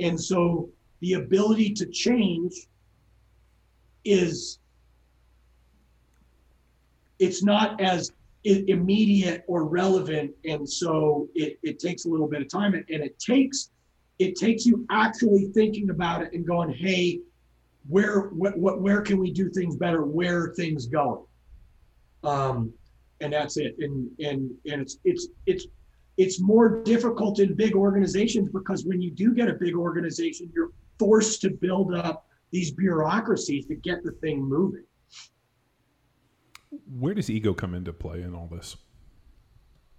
And so the ability to change is it's not as immediate or relevant. And so it, it takes a little bit of time and, and it takes it takes you actually thinking about it and going hey where what, what where can we do things better where are things going um and that's it and and and it's it's it's it's more difficult in big organizations because when you do get a big organization, you're forced to build up these bureaucracies to get the thing moving. Where does ego come into play in all this?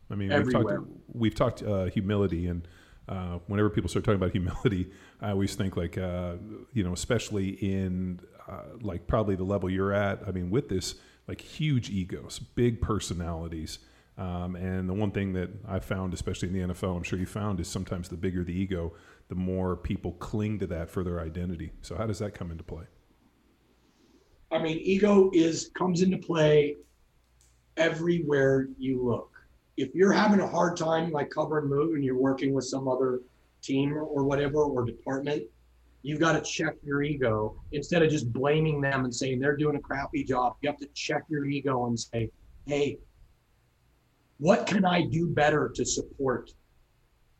I mean, Everywhere. we've talked, we've talked uh, humility, and uh, whenever people start talking about humility, I always think like, uh, you know, especially in uh, like probably the level you're at. I mean, with this, like huge egos, big personalities um, and the one thing that I found, especially in the NFL, I'm sure you found, is sometimes the bigger the ego, the more people cling to that for their identity. So how does that come into play? I mean, ego is comes into play everywhere you look. If you're having a hard time like cover and move and you're working with some other team or whatever or department, you've got to check your ego instead of just blaming them and saying they're doing a crappy job. You have to check your ego and say, hey, what can I do better to support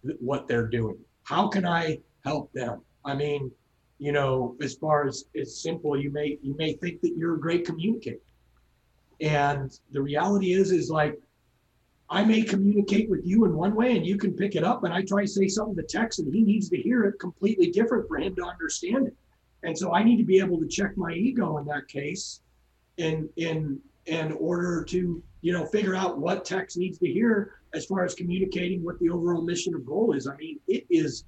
th- what they're doing? How can I help them? I mean, you know, as far as it's simple, you may you may think that you're a great communicator, and the reality is is like I may communicate with you in one way and you can pick it up, and I try to say something to Tex and he needs to hear it completely different for him to understand it. And so I need to be able to check my ego in that case in in in order to you know, figure out what Tex needs to hear as far as communicating what the overall mission or goal is. I mean, it is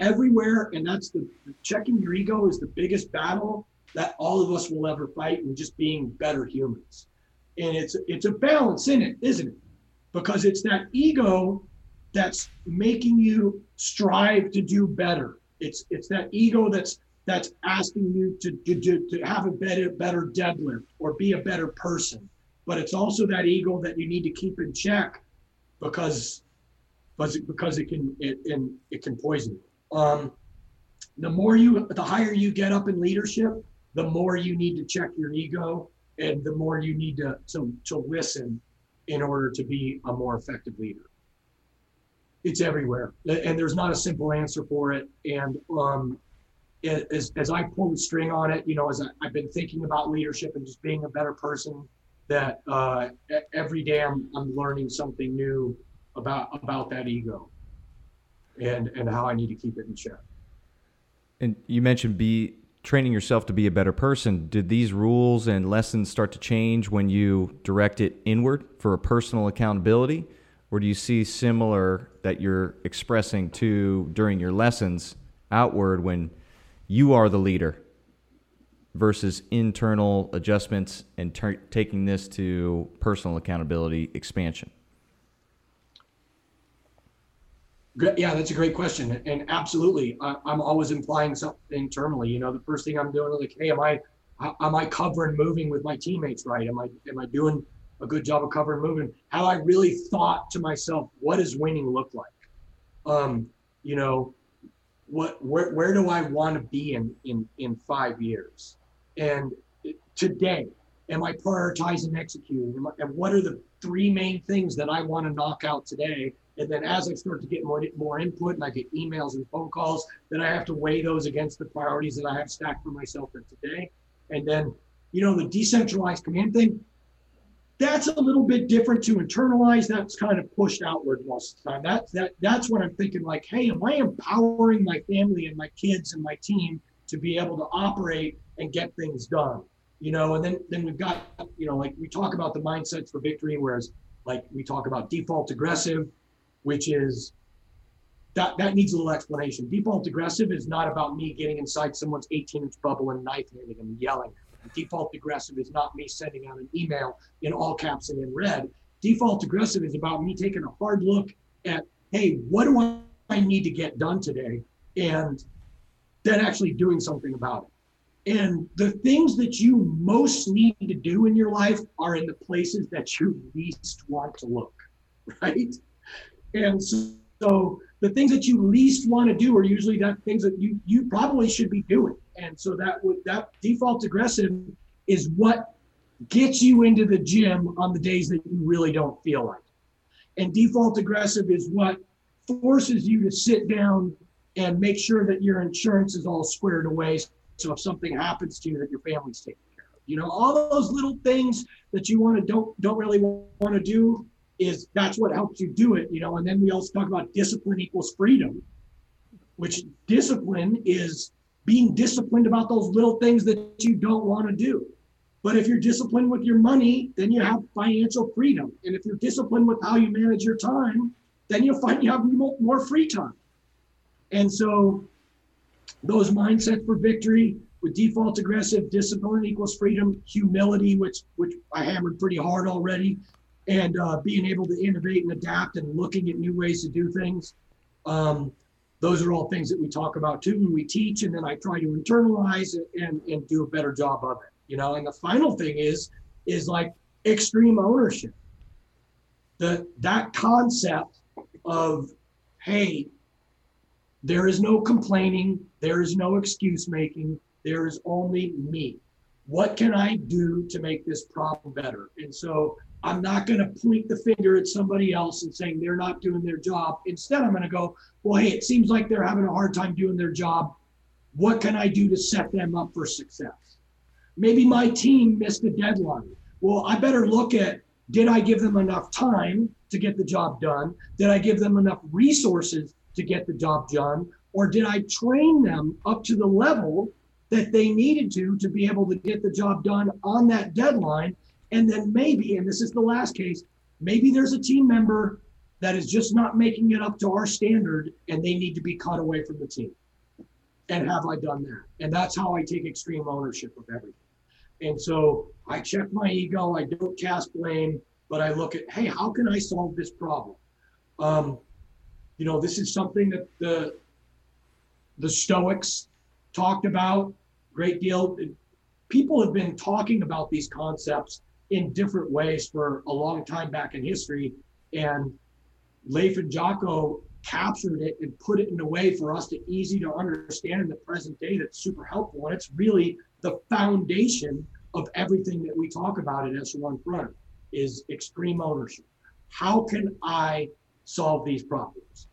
everywhere, and that's the checking your ego is the biggest battle that all of us will ever fight, in just being better humans. And it's it's a balance in it, isn't it? Because it's that ego that's making you strive to do better. It's it's that ego that's that's asking you to, to, to have a better, better deadlift or be a better person. But it's also that ego that you need to keep in check because because it, because it can it, it, it can poison. Um, the more you the higher you get up in leadership, the more you need to check your ego and the more you need to to, to listen in order to be a more effective leader. It's everywhere, and there's not a simple answer for it. And um, as, as I pull the string on it, you know, as I, have been thinking about leadership and just being a better person, that uh, every day I'm, I'm learning something new about about that ego and and how I need to keep it in check. And you mentioned be training yourself to be a better person. Did these rules and lessons start to change when you direct it inward for a personal accountability? Or do you see similar that you're expressing to during your lessons outward when you are the leader versus internal adjustments and ter- taking this to personal accountability expansion? Yeah, that's a great question, and absolutely, I, am always implying something internally. You know, the first thing I'm doing is like, hey, am I, am I covering moving with my teammates right? Am I, am I doing a good job of covering moving? Have I really thought to myself, what does winning look like? Um, you know, what, where, where do I want to be in, in, in five years? And today, am I prioritizing executing? and what are the three main things that I want to knock out today? And then as I start to get more, more input and I get emails and phone calls, then I have to weigh those against the priorities that I have stacked for myself for today. And then, you know, the decentralized command thing, that's a little bit different to internalize. That's kind of pushed outward most of the time. That's that that's what I'm thinking like, hey, am I empowering my family and my kids and my team to be able to operate and get things done? You know, and then then we've got, you know, like we talk about the mindsets for victory, whereas like we talk about default aggressive, which is that that needs a little explanation. Default aggressive is not about me getting inside someone's 18 inch bubble and knife handing and yelling. Default aggressive is not me sending out an email in all caps and in red. Default aggressive is about me taking a hard look at, hey, what do I need to get done today? And then actually doing something about it. And the things that you most need to do in your life are in the places that you least want to look, right? And so the things that you least want to do are usually that things that you you probably should be doing. And so that would that default aggressive is what gets you into the gym on the days that you really don't feel like. And default aggressive is what forces you to sit down and make sure that your insurance is all squared away. So if something happens to you, that your family's taken care of. You know, all those little things that you want to don't don't really want to do is that's what helps you do it, you know. And then we also talk about discipline equals freedom, which discipline is being disciplined about those little things that you don't want to do. But if you're disciplined with your money, then you have financial freedom. And if you're disciplined with how you manage your time, then you'll find you have more free time. And so those mindsets for victory with default aggressive discipline equals freedom, humility, which which I hammered pretty hard already, and uh, being able to innovate and adapt and looking at new ways to do things. Um, those are all things that we talk about too when we teach, and then I try to internalize it and, and do a better job of it. You know, and the final thing is is like extreme ownership. The that concept of hey, there is no complaining, there is no excuse making, there is only me. What can I do to make this problem better? And so I'm not going to point the finger at somebody else and saying they're not doing their job. Instead, I'm going to go, well, hey, it seems like they're having a hard time doing their job. What can I do to set them up for success? Maybe my team missed a deadline. Well, I better look at did I give them enough time to get the job done? Did I give them enough resources to get the job done? Or did I train them up to the level that they needed to to be able to get the job done on that deadline and then maybe, and this is the last case, maybe there's a team member that is just not making it up to our standard and they need to be cut away from the team. And have I done that? And that's how I take extreme ownership of everything. And so I check my ego, I don't cast blame, but I look at, hey, how can I solve this problem? Um, you know, this is something that the the Stoics talked about great deal. People have been talking about these concepts in different ways for a long time back in history. And Leif and Jocko captured it and put it in a way for us to easy to understand in the present day that's super helpful. And it's really the foundation of everything that we talk about at Echelon Front is extreme ownership. How can I solve these problems?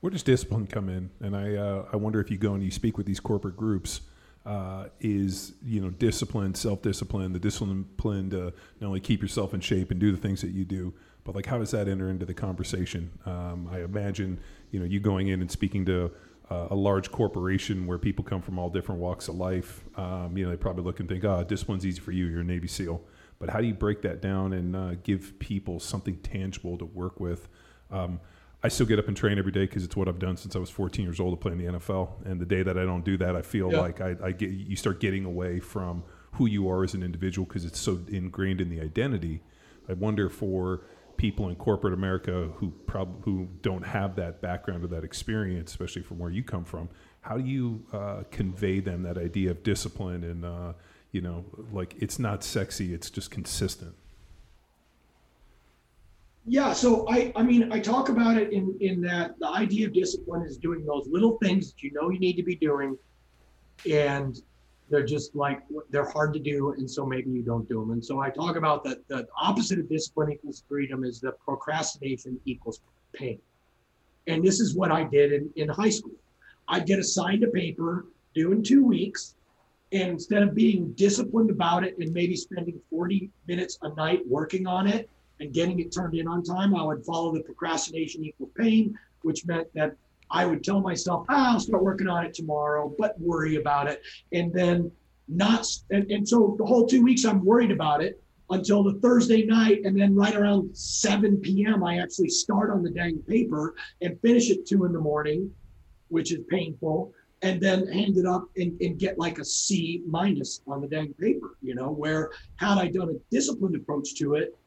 Where does discipline come in? And I, uh, I wonder if you go and you speak with these corporate groups, uh, is you know discipline, self discipline, the discipline to not only keep yourself in shape and do the things that you do, but like how does that enter into the conversation? Um, I imagine you know you going in and speaking to uh, a large corporation where people come from all different walks of life. Um, you know they probably look and think, "Ah, oh, discipline's easy for you. You're a Navy SEAL." But how do you break that down and uh, give people something tangible to work with? Um, I still get up and train every day because it's what I've done since I was 14 years old to play in the NFL. And the day that I don't do that, I feel yeah. like I, I, get you start getting away from who you are as an individual because it's so ingrained in the identity. I wonder for people in corporate America who prob- who don't have that background or that experience, especially from where you come from, how do you uh, convey them that idea of discipline and uh, you know, like it's not sexy, it's just consistent. Yeah, so I, I mean, I talk about it in in that the idea of discipline is doing those little things that you know you need to be doing, and they're just like they're hard to do, and so maybe you don't do them. And so I talk about that the opposite of discipline equals freedom is that procrastination equals pain. And this is what I did in, in high school. I'd get assigned a paper due in two weeks, and instead of being disciplined about it and maybe spending 40 minutes a night working on it, and getting it turned in on time, I would follow the procrastination equals pain, which meant that I would tell myself, ah, I'll start working on it tomorrow, but worry about it. And then not, and, and so the whole two weeks I'm worried about it until the Thursday night. And then right around 7 p.m., I actually start on the dang paper and finish at two in the morning, which is painful. And then hand it up and, and get like a C minus on the dang paper, you know, where had I done a disciplined approach to it,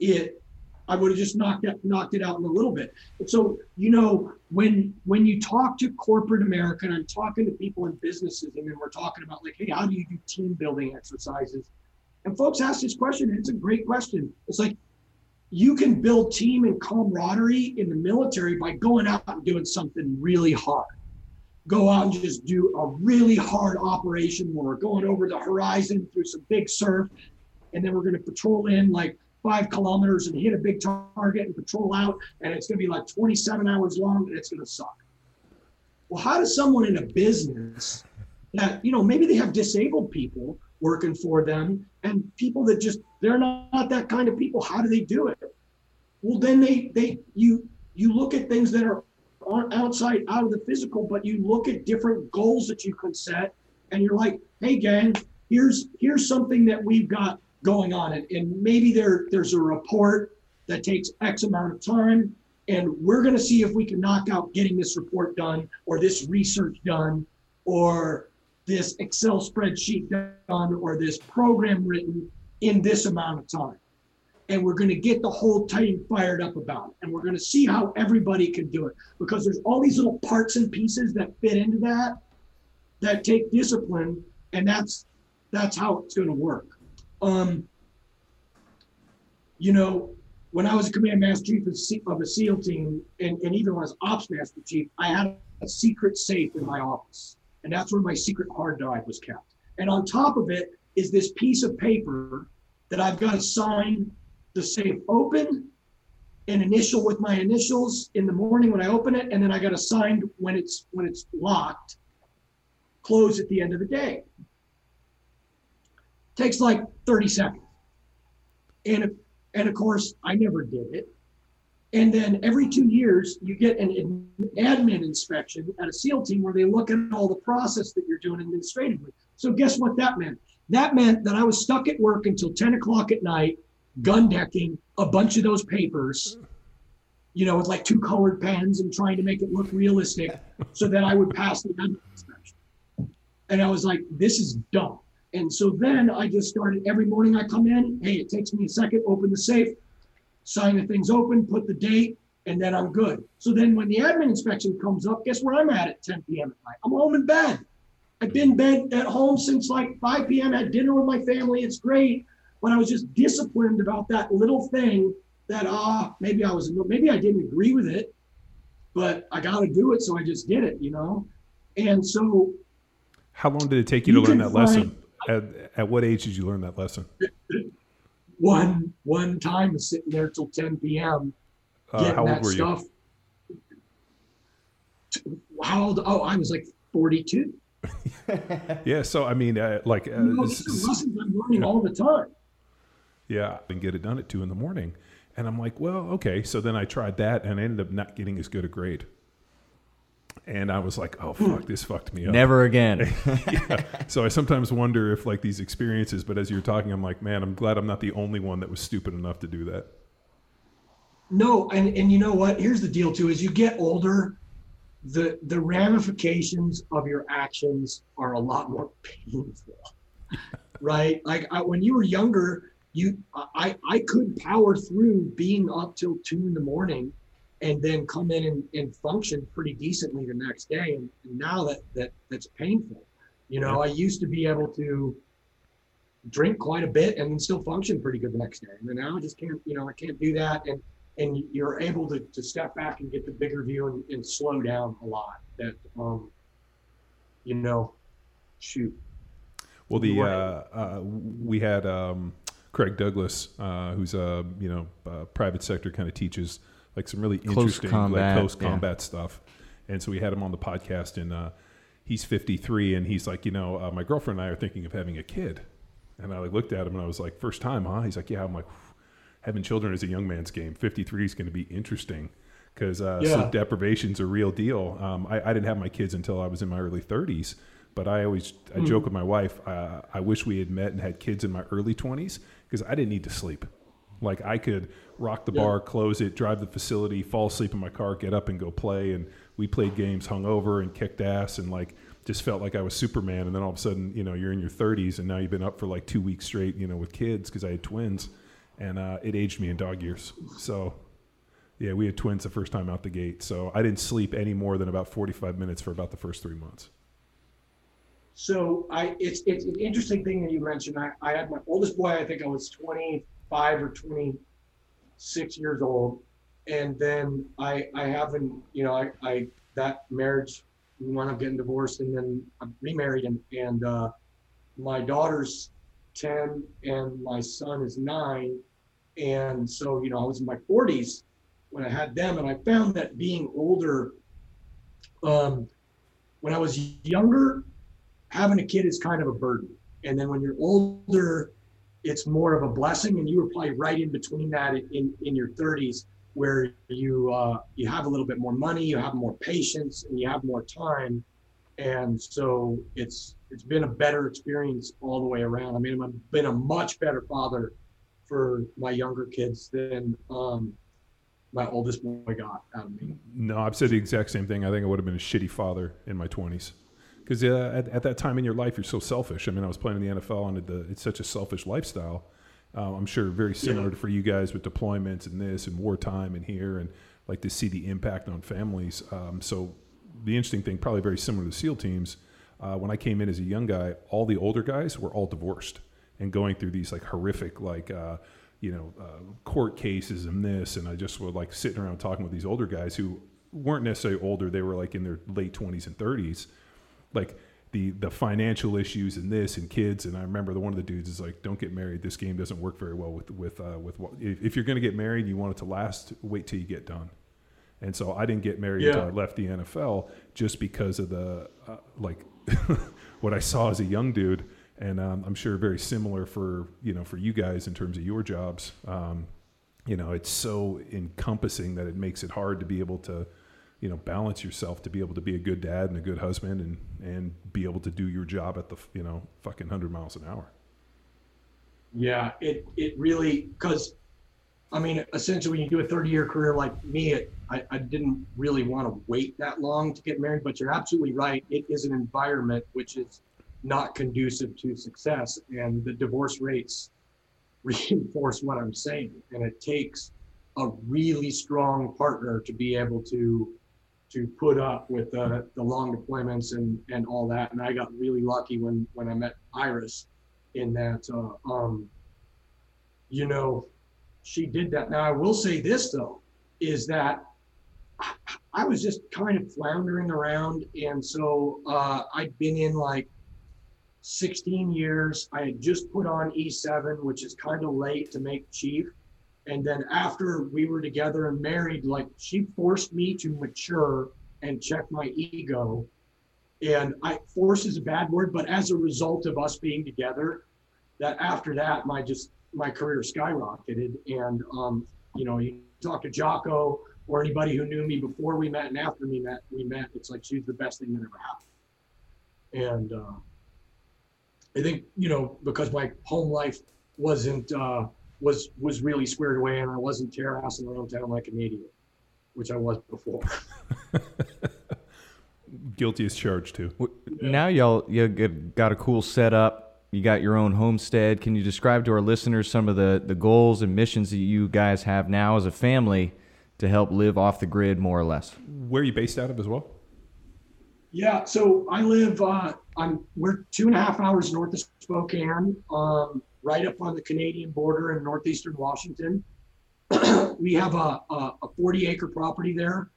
it I would have just knocked it knocked it out in a little bit. So you know when when you talk to corporate America, and I'm talking to people in businesses, and then we're talking about like, hey, how do you do team building exercises? And folks ask this question, and it's a great question. It's like you can build team and camaraderie in the military by going out and doing something really hard. Go out and just do a really hard operation where we're going over the horizon through some big surf, and then we're going to patrol in like five kilometers and hit a big target and patrol out, and it's going to be like 27 hours long and it's going to suck. Well, how does someone in a business that, you know, maybe they have disabled people working for them and people that just, they're not, not that kind of people, how do they do it? Well, then they, they, you, you look at things that are outside out of the physical, but you look at different goals that you can set and you're like, hey gang, here's here's something that we've got going on. And, and maybe there there's a report that takes X amount of time, and we're going to see if we can knock out getting this report done or this research done or this Excel spreadsheet done or this program written in this amount of time. And we're going to get the whole team fired up about it. And we're going to see how everybody can do it because there's all these little parts and pieces that fit into that that take discipline. And that's that's how it's going to work. Um, you know, when I was a command master chief of a SEAL team, and, and even when I was ops master chief, I had a secret safe in my office. And that's where my secret hard drive was kept. And on top of it is this piece of paper that I've got to sign the safe open, an initial with my initials in the morning when I open it, and then I got to sign when it's when it's locked, close at the end of the day. Takes like 30 seconds. And, and of course, I never did it. And then every two years, you get an admin inspection at a SEAL team where they look at all the process that you're doing administratively. So, guess what that meant? That meant that I was stuck at work until 10 o'clock at night, gun decking a bunch of those papers, you know, with like two colored pens and trying to make it look realistic so that I would pass the inspection. And I was like, this is dumb. And so then I just started every morning I come in, hey, it takes me a second, open the safe, sign the things open, put the date, and then I'm good. So then when the admin inspection comes up, guess where I'm at at 10 p.m. at night? I'm home in bed. I've been bed at home since like 5 p.m. Had dinner with my family. It's great, but I was just disciplined about that little thing. That ah, uh, maybe I was maybe I didn't agree with it, but I got to do it, so I just did it, you know. And so, how long did it take you, you to learn that find, lesson? At, at what age did you learn that lesson? One one time, sitting there till 10 p.m. Uh, getting uh, that stuff. You? How old? Oh, I was like 42. yeah, so I mean, uh, like, uh, you know, lessons I'm learning all the time. Yeah, and get it done at two in the morning, and I'm like, well, okay. So then I tried that, and I ended up not getting as good a grade and I was like, "Oh fuck, this fucked me up." Never again. yeah. So I sometimes wonder if like these experiences, but as you're talking, I'm like, man, I'm glad I'm not the only one that was stupid enough to do that. No, and and you know what? Here's the deal too: as you get older, the the ramifications of your actions are a lot more painful, yeah. right? Like I, when you were younger, you I I could power through being up till two in the morning and then come in and, and function pretty decently the next day. And, and now that, that that's painful. You know, I used to be able to drink quite a bit and then still function pretty good the next day. And then now I just can't, you know, I can't do that. And and you're able to, to step back and get the bigger view and, and slow down a lot. That um, you know, shoot. Well, the uh, uh, we had um, Craig Douglas, uh, who's a you know private sector kind of teaches like some really close interesting combat, like close yeah. combat stuff. And so we had him on the podcast, and uh, he's 53, and he's like, you know, uh, my girlfriend and I are thinking of having a kid. And I like looked at him, and I was like, first time, huh? He's like, yeah. I'm like, having children is a young man's game. 53 is going to be interesting because uh, yeah. sleep deprivation's a real deal. Um, I, I, didn't have my kids until I was in my early 30s, but I always I mm. joke with my wife. Uh, I wish we had met and had kids in my early 20s because I didn't need to sleep. Like I could rock the yeah. bar, close it, drive the facility, fall asleep in my car, get up and go play. And we played games hungover and kicked ass and like just felt like I was Superman. And then all of a sudden, you know, you're in your 30s and now you've been up for like two weeks straight, you know, with kids because I had twins, and uh, it aged me in dog years. So. Yeah, we had twins the first time out the gate, so I didn't sleep any more than about 45 minutes for about the first three months. So I, it's it's an interesting thing that you mentioned. I, I had my oldest boy. I think I was 20, 25 or 26 years old. And then I, I haven't, you know, I, I, that marriage, we wound up getting divorced and then I'm remarried and, and, uh, my daughter's 10 and my son is nine. And so, you know, I was in my 40s when I had them, and I found that being older, um, when I was younger, having a kid is kind of a burden. And then when you're older, it's more of a blessing and you were probably right in between that in in your 30s where you uh, you have a little bit more money you have more patience and you have more time. And so it's it's been a better experience all the way around. I mean i've been a much better father for my younger kids than um, my oldest boy got out of me. No i've said the exact same thing. I think i would have been a shitty father in my 20s because uh, at, at, that time in your life you're so selfish. I mean, I was playing in the NFL and the, it's such a selfish lifestyle. Uh, I'm sure very similar yeah. for you guys with deployments and this and wartime and here and like to see the impact on families. Um, so the interesting thing, probably very similar to SEAL teams. Uh, when I came in as a young guy, all the older guys were all divorced and going through these like horrific like uh, you know uh, court cases and this. And I just was like sitting around talking with these older guys who weren't necessarily older; they were like in their late 20s and 30s like the the financial issues and this and kids and I remember the one of the dudes is like don't get married. This game doesn't work very well with with uh, with if, if you're going to get married you want it to last wait till you get done. And so I didn't get married yeah. until I left the NFL just because of the uh, like what I saw as a young dude. And um, I'm sure very similar for you know for you guys in terms of your jobs. Um, you know it's so encompassing that it makes it hard to be able to you know balance yourself to be able to be a good dad and a good husband and and be able to do your job at the you know fucking 100 miles an hour. Yeah it it really because i mean essentially when you do a 30 year career like me it, I, I didn't really want to wait that long to get married but you're absolutely right. It is an environment which is not conducive to success and the divorce rates reinforce what i'm saying and it takes a really strong partner to be able to to put up with the, the long deployments and, and all that. And I got really lucky when, when I met Iris in that, uh, um, you know, she did that. Now I will say this though, is that I, was just kind of floundering around. And so, uh, I'd been in like 16 years. I had just put on E7, which is kind of late to make chief. And then after we were together and married, like she forced me to mature and check my ego. And I force is a bad word, but as a result of us being together, that after that, my just my career skyrocketed. And um, you know, you talk to Jocko or anybody who knew me before we met and after we met, we met. It's like she's the best thing that ever happened. And uh, I think you know because my home life wasn't uh, was was really squared away, and I wasn't terrassing around town like an idiot, which I was before. Guilty as charged too. Now y'all you got a cool setup. You got your own homestead. Can you describe to our listeners some of the, the goals and missions that you guys have now as a family to help live off the grid more or less? Where are you based out of as well? Yeah, so I live. Uh, I'm we're two and a half hours north of Spokane, um, right up on the Canadian border in northeastern Washington. we have a, a, a 40 acre property there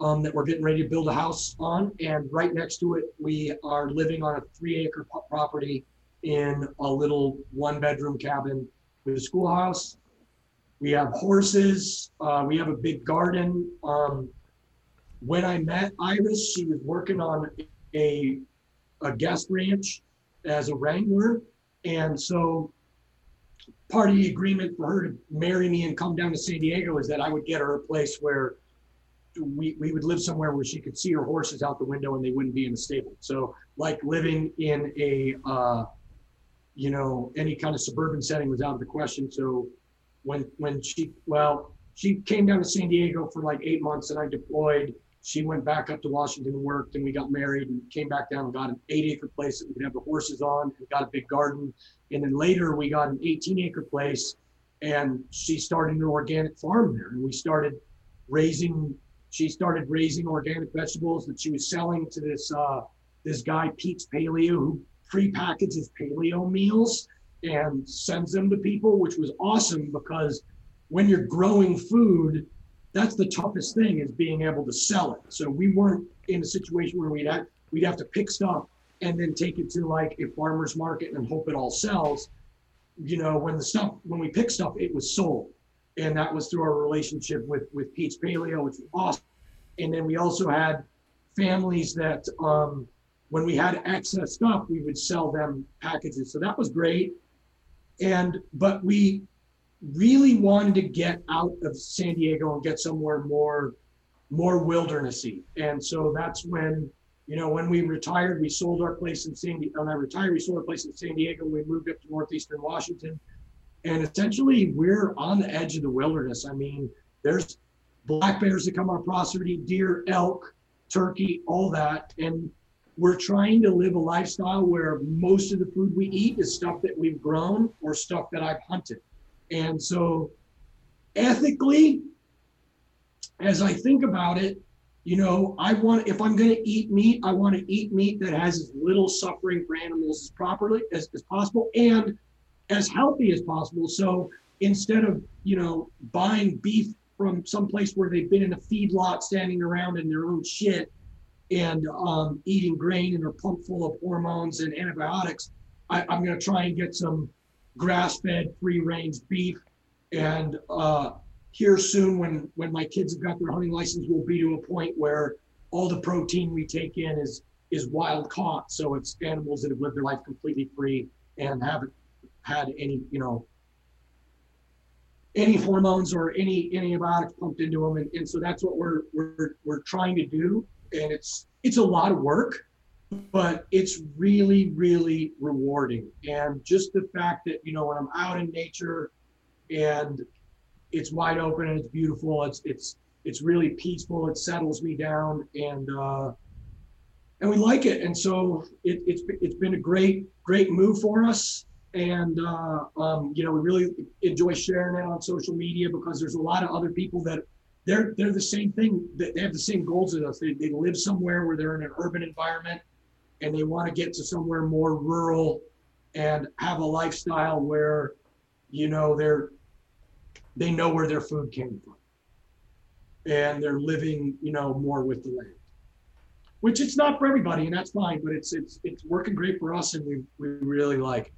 um, that we're getting ready to build a house on, and right next to it, we are living on a three acre property in a little one bedroom cabin with a schoolhouse. We have horses. Uh, we have a big garden. Um, when I met Iris, she was working on a a guest ranch as a wrangler, and so part of the agreement for her to marry me and come down to San Diego is that I would get her a place where we, we would live somewhere where she could see her horses out the window and they wouldn't be in the stable. So like living in a, uh, you know, any kind of suburban setting was out of the question. So when, when she, well, she came down to San Diego for like eight months and I deployed she went back up to Washington and worked, and we got married and came back down and got an eight acre place that we could have the horses on and got a big garden. And then later we got an 18 acre place and she started an organic farm there. And we started raising, she started raising organic vegetables that she was selling to this, uh, this guy, Pete's Paleo, who pre-packages paleo meals and sends them to people, which was awesome because when you're growing food, that's the toughest thing is being able to sell it. So we weren't in a situation where we'd have, we'd have to pick stuff and then take it to like a farmer's market and hope it all sells. You know, when the stuff when we picked stuff, it was sold, and that was through our relationship with with Pete's Paleo, which was awesome. And then we also had families that um, when we had excess stuff, we would sell them packages. So that was great. And but we really wanted to get out of San Diego and get somewhere more more wildernessy. And so that's when, you know, when we retired, we sold our place in San Diego. When I retired, we sold our place in San Diego. We moved up to northeastern Washington. And essentially we're on the edge of the wilderness. I mean, there's black bears that come on property, deer, elk, turkey, all that. And we're trying to live a lifestyle where most of the food we eat is stuff that we've grown or stuff that I've hunted. And so, ethically, as I think about it, you know, I want if I'm going to eat meat, I want to eat meat that has as little suffering for animals as properly as, as possible and as healthy as possible. So instead of you know buying beef from some place where they've been in a feedlot standing around in their own shit and um, eating grain and are pumped full of hormones and antibiotics, I, I'm going to try and get some grass-fed, free-range beef. And uh, here soon, when when my kids have got their hunting license, we'll be to a point where all the protein we take in is is wild caught. So it's animals that have lived their life completely free and haven't had any, you know, any hormones or any antibiotics pumped into them. And, and so that's what we're we're we're trying to do. And it's it's a lot of work but it's really, really rewarding. And just the fact that, you know, when I'm out in nature and it's wide open and it's beautiful, it's, it's, it's really peaceful. It settles me down and, uh, and we like it. And so it, it's, it's been a great, great move for us. And, uh, um, you know, we really enjoy sharing it on social media because there's a lot of other people that they're they're the same thing. They have the same goals as us. They, they live somewhere where they're in an urban environment, and they want to get to somewhere more rural, and have a lifestyle where, you know, they're they know where their food came from, and they're living, you know, more with the land. Which it's not for everybody, and that's fine. But it's it's it's working great for us, and we we really like.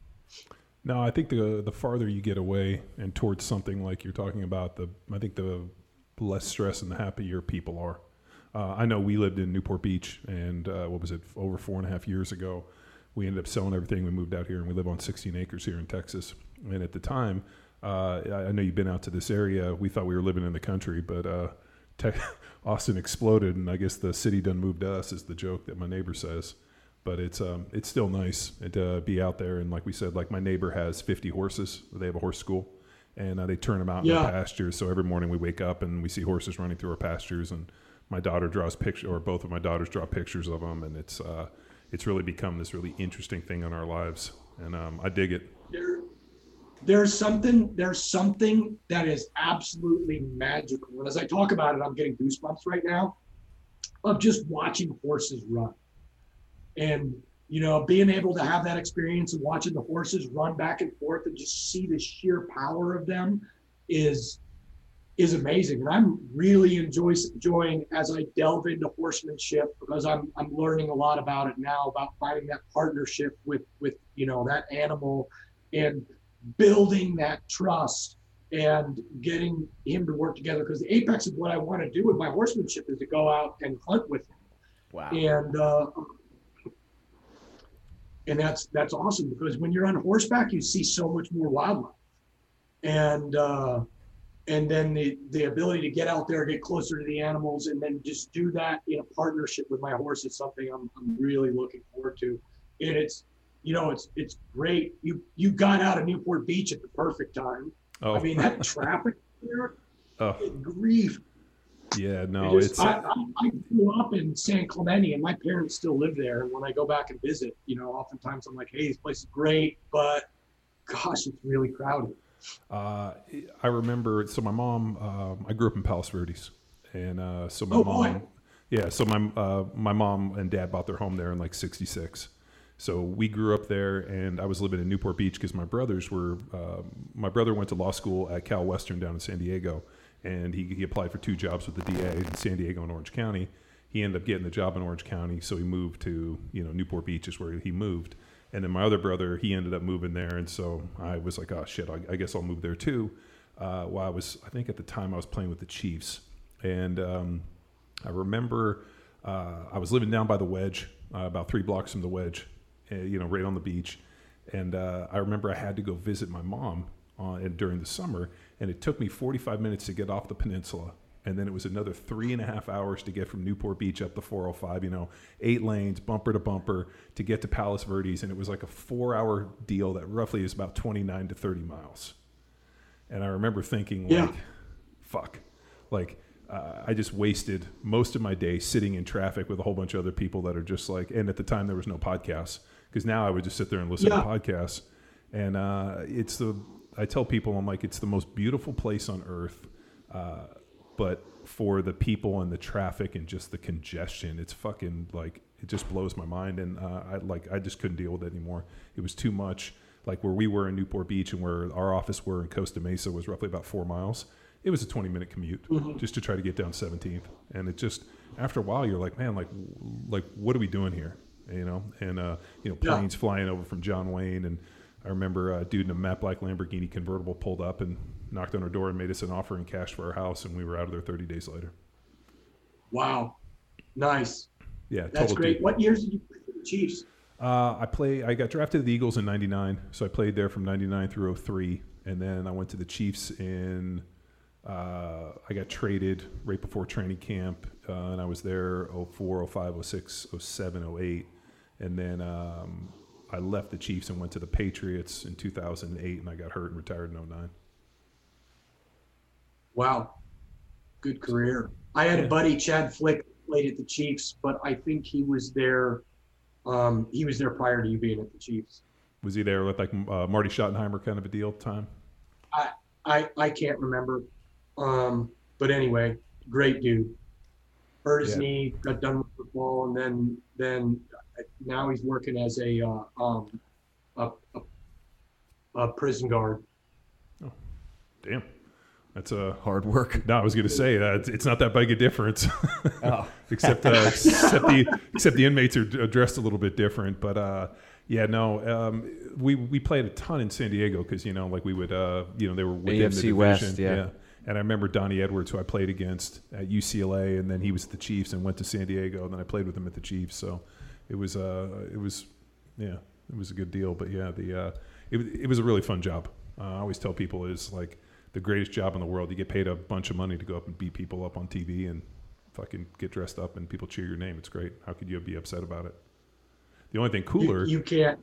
No, I think the the farther you get away and towards something like you're talking about, the I think the less stress and the happier people are. Uh, I know we lived in Newport Beach, and uh, what was it, over four and a half years ago, we ended up selling everything. We moved out here, and we live on 16 acres here in Texas. And at the time, uh, I know you've been out to this area. We thought we were living in the country, but uh, te- Austin exploded, and I guess the city done moved to us, is the joke that my neighbor says. But it's um, it's still nice to be out there, and like we said, like my neighbor has 50 horses. They have a horse school, and uh, they turn them out in the pastures. So every morning we wake up and we see horses running through our pastures, and my daughter draws pictures, or both of my daughters draw pictures of them, and it's uh, it's really become this really interesting thing in our lives, and um, I dig it. there there's something there's something that is absolutely magical. And as i talk about it i'm getting goosebumps right now of just watching horses run. And you know being able to have that experience and watching the horses run back and forth and just see the sheer power of them is is amazing and i'm really enjoy, enjoying as i delve into horsemanship because i'm i'm learning a lot about it now about finding that partnership with with you know that animal and building that trust and getting him to work together because the apex of what I want to do with my horsemanship is to go out and hunt with him. Wow. And uh, and that's that's awesome because when you're on horseback, you see so much more wildlife, and uh, and then the the ability to get out there, get closer to the animals, and then just do that in a partnership with my horse is something I'm I'm really looking forward to, and it's you know it's it's great. You you got out of Newport Beach at the perfect time. Oh, I mean that traffic there, oh grief. yeah, no, just- it's I, I, I grew up in San Clemente, and my parents still live there. And when I go back and visit, you know, oftentimes I'm like, "Hey, this place is great, but gosh, it's really crowded." Uh, I remember. So my mom, um, I grew up in Palos Verdes, and uh, so my Oh, mom, boy. yeah. So my uh, my mom and dad bought their home there in like '66. So we grew up there, and I was living in Newport Beach because my brothers were. Uh, my brother went to law school at Cal Western down in San Diego, and he, he applied for two jobs with the DA in San Diego and Orange County. He ended up getting the job in Orange County, so he moved to you know Newport Beach is where he moved. And then my other brother, he ended up moving there, and so I was like, oh shit, I, I guess I'll move there too. Uh, while I was, I think at the time I was playing with the Chiefs, and um, I remember uh, I was living down by the Wedge, uh, about three blocks from the Wedge, uh, you know, right on the beach. And uh, I remember I had to go visit my mom uh, and during the summer, and it took me 45 minutes to get off the peninsula. And then it was another three and a half hours to get from Newport Beach up the 405, you know, eight lanes, bumper to bumper, to get to Palos Verdes. And it was like a four hour deal that roughly is about 29 to 30 miles. And I remember thinking, Yeah. like, fuck. Like, uh, I just wasted most of my day sitting in traffic with a whole bunch of other people that are just like, and at the time there was no podcasts because now I would just sit there and listen Yeah. to podcasts. And uh, it's the, I tell people, I'm like, it's the most beautiful place on earth. Uh, but for the people and the traffic and just the congestion, it's fucking like, it just blows my mind. And uh, I like, I just couldn't deal with it anymore. It was too much. Like where we were in Newport Beach and where our office were in Costa Mesa was roughly about four miles it was a 20 minute commute just to try to get down 17th and it just after a while you're like man like like what are we doing here you know and uh you know Yeah. planes flying over from john wayne and i remember a dude in a matte black lamborghini convertible pulled up and knocked on our door and made us an offer in cash for our house and we were out of there 30 days later Wow, nice. yeah That's great. dude. What years did you play for the Chiefs? Uh, I play. I got drafted to the Eagles in '99, so I played there from '99 through 03, and then I went to the Chiefs in. Uh, I got traded right before training camp, uh, and I was there 04, 05, 06, 07, 08, and then um, I left the Chiefs and went to the Patriots in 2008, and I got hurt and retired in 09. Wow, good career. I had a buddy, Chad Flick, played at the Chiefs, but I think he was there. Um, he was there prior to you being at the Chiefs. Was he there with like uh, Marty Schottenheimer kind of a deal time? I I I can't remember, um, but anyway, great dude. Hurt his Yeah. knee, got done with football, and then then now he's working as a uh, um, a, a, a prison guard. Damn, that's a. Hard work. No, I was going to say uh, it's, it's not that big a difference, Oh. except uh, except the except the inmates are dressed a little bit different. But uh, yeah, no, um, we we played a ton in San Diego because you know like we would uh, you know they were within the AFC division, West, yeah. And I remember Donnie Edwards, who I played against at UCLA, and then he was at the Chiefs and went to San Diego, and then I played with him at the Chiefs. So it was uh, it was yeah, it was a good deal. But yeah, the uh, it, was- it was a really fun job. Uh, I always tell people is like the greatest job in the world. You get paid a bunch of money to go up and beat people up on TV and fucking get dressed up and people cheer your name. It's great. How could you be upset about it? The only thing cooler, you can't,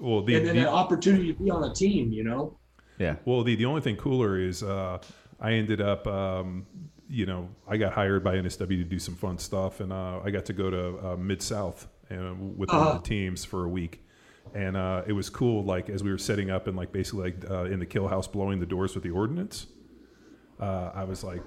well, the, and then the- an opportunity to be on a team. You know, Yeah. well, the, the only thing cooler is uh, I ended up, um, you know, I got hired by NSW to do some fun stuff, and uh, I got to go to uh, Mid South uh, with one Uh-huh. of the teams for a week, and uh, it was cool. Like as we were setting up and like basically like uh, in the kill house blowing the doors with the ordnance, uh, I was like,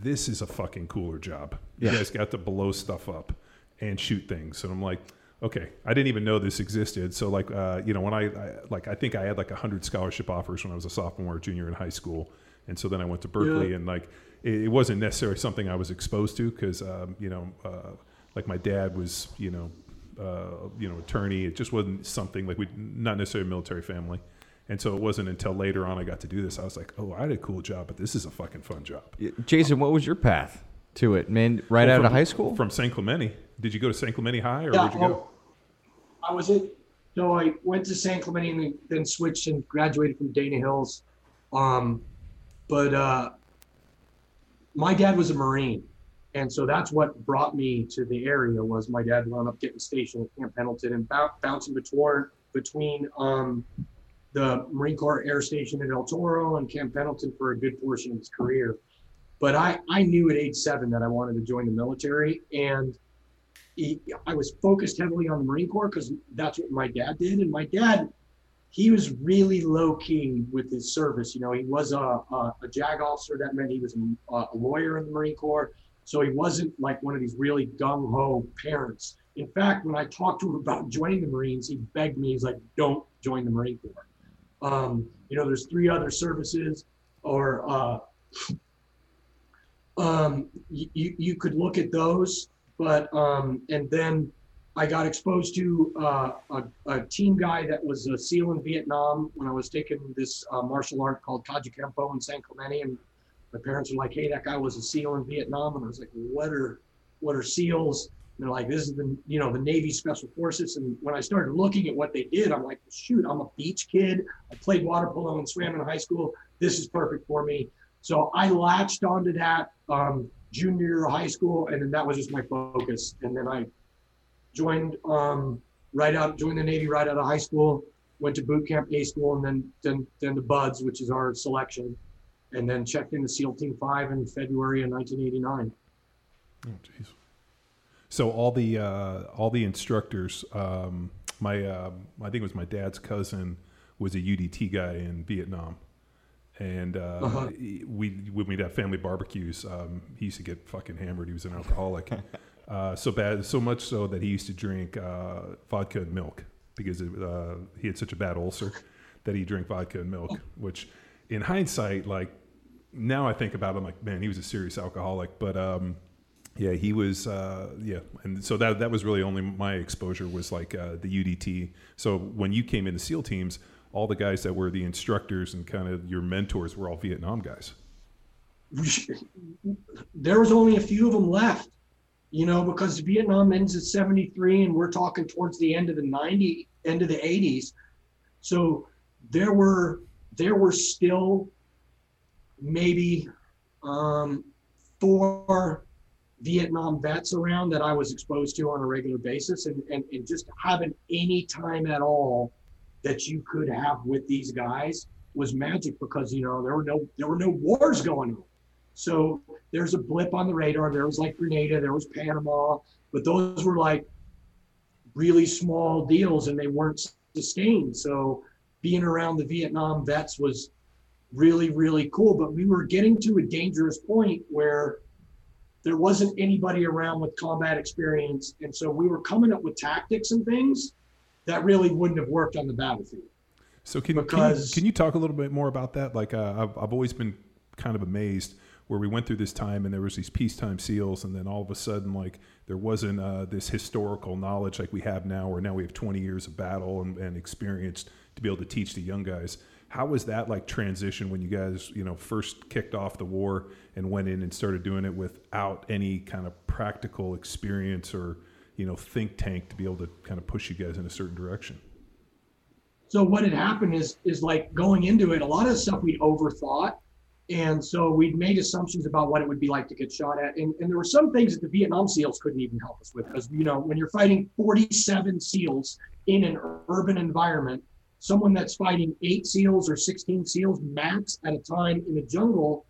this is a fucking cooler job. You Yeah. guys got to blow stuff up and shoot things, and I'm like. Okay, I didn't even know this existed. So, like, uh, you know, when I, I like, I think I had like a hundred scholarship offers when I was a sophomore, or junior in high school, and so then I went to Berkeley, Yeah. and like, it, it wasn't necessarily something I was exposed to because, um, you know, uh, like my dad was, you know, uh, you know, attorney. It just wasn't something like we, not necessarily a military family, and so it wasn't until later on I got to do this. I was like, oh, I had a cool job, but this is a fucking fun job. Jason, what was your path to it, man? Right Well, out of high school? from San Clemente. Did you go to San Clemente High, or Yeah, where'd you go? I was at, so I went to San Clemente and then- then switched and graduated from Dana Hills. Um, but uh, my dad was a Marine. And so that's what brought me to the area was my dad wound up getting stationed at Camp Pendleton and bou- bouncing between, between um, the Marine Corps Air Station in El Toro and Camp Pendleton for a good portion of his career. But I, I knew at age seven that I wanted to join the military. And he, I was focused heavily on the Marine Corps because that's what my dad did. And my dad, he was really low key with his service. You know, he was a, a, a JAG officer. That meant he was a, a lawyer in the Marine Corps. So he wasn't like one of these really gung ho parents. In fact, when I talked to him about joining the Marines, he begged me, he's like, don't join the Marine Corps. Um, you know, there's three other services or, uh, um, you, you, could look at those, but, um, and then I got exposed to, uh, a, a team guy that was a SEAL in Vietnam when I was taking this, uh, martial art called Kaji Kempo in San Clemente. My parents were like, Hey, that guy was a SEAL in Vietnam. And I was like, what are, what are SEALs? And they're like, this is the, you know, the Navy Special Forces. And when I started looking at what they did, I'm like, shoot, I'm a beach kid. I played water polo and swam in high school. This is perfect for me. So I latched onto that um, junior year of high school, and then that was just my focus. And then I joined um, right out, joined the Navy right out of high school. Went to boot camp, A school, and then then then the BUD/S, which is our selection, and then checked into SEAL Team Five in February of 1989. Oh, jeez. So all the uh, all the instructors, um, my uh, I think it was my dad's cousin was a UDT guy in Vietnam, and uh, Uh-huh. we when we'd have family barbecues, um, he used to get fucking hammered. He was an alcoholic, uh, so bad, so much so that he used to drink uh, vodka and milk because it, uh, he had such a bad ulcer that he drank vodka and milk. Which, in hindsight, like now I think about it, I'm like, man, he was a serious alcoholic, but. Um, yeah, he was. Uh, yeah, and so that that was really only my exposure was like uh, the UDT. So when you came into SEAL teams, all the guys that were the instructors and kind of your mentors were all Vietnam guys. there was only a few of them left, you know, because Vietnam ends at 73 and we're talking towards the end of the 90, end of the 80s. So there were there were still maybe um, four Vietnam vets around that I was exposed to on a regular basis and, and, and just having any time at all that you could have with these guys was magic because you know there were no there were no wars going on. So there's a blip on the radar. There was like Grenada, there was Panama, but those were like really small deals and they weren't sustained. So being around the Vietnam vets was really, really cool. But we were getting to a dangerous point where there wasn't anybody around with combat experience. And so we were coming up with tactics and things that really wouldn't have worked on the battlefield. So can, can, you, can you talk a little bit more about that? Like uh, I've, I've always been kind of amazed where we went through this time and there was these peacetime seals and then all of a sudden like there wasn't uh, this historical knowledge like we have now where now we have 20 years of battle and, and experience to be able to teach the young guys. How was that like transition when you guys, you know, first kicked off the war and went in and started doing it without any kind of practical experience or, you know, think tank to be able to kind of push you guys in a certain direction? So what had happened is is like going into it, a lot of stuff we'd overthought. And so we'd made assumptions about what it would be like to get shot at. And, and there were some things that the Vietnam SEALs couldn't even help us with. Because, you know, when you're fighting 47 SEALs in an urban environment, someone that's fighting eight SEALs or 16 SEALs max at a time in the jungle,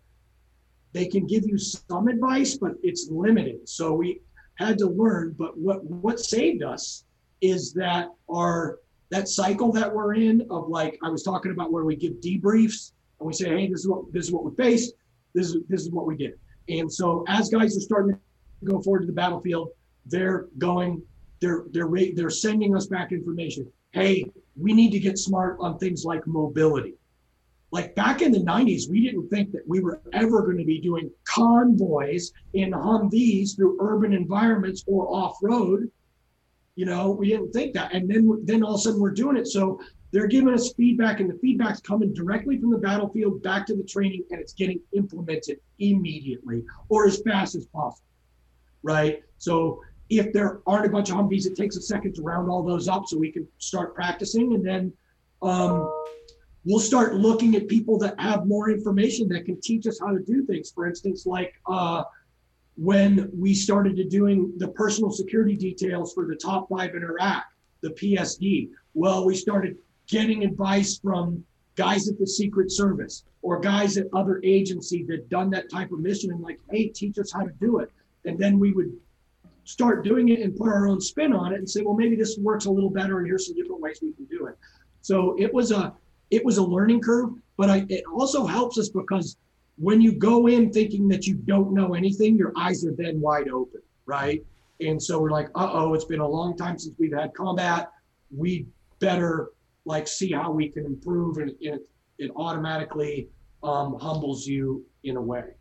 they can give you some advice, but it's limited. So we had to learn. But what what saved us is that our that cycle that we're in of like I was talking about where we give debriefs and we say, hey, this is what this is what we faced, this is this is what we did. And so as guys are starting to go forward to the battlefield, they're going, they're they're they're sending us back information. Hey, we need to get smart on things like mobility. Like back in the 90s, we didn't think that we were ever going to be doing convoys in Humvees through urban environments or off road you know we didn't think that. And then then all of a sudden we're doing it. So they're giving us feedback and the feedback's coming directly from the battlefield back to the training and it's getting implemented immediately or as fast as possible right? So if there aren't a bunch of humvees it takes a second to round all those up so we can start practicing and then um, we'll start looking at people that have more information that can teach us how to do things for instance like uh, when we started to doing the personal security details for the top five in Iraq, the PSD. Well, we started getting advice from guys at the Secret Service or guys at other agencies that done that type of mission and like, hey, teach us how to do it. And then we would start doing it and put our own spin on it and say, well, maybe this works a little better and here's some different ways we can do it. So it was a it was a learning curve, but I, it also helps us because when you go in thinking that you don't know anything, your eyes are then wide open, right? And so we're like, uh oh, it's been a long time since we've had combat. We better like see how we can improve, and it, it automatically um, humbles you in a way.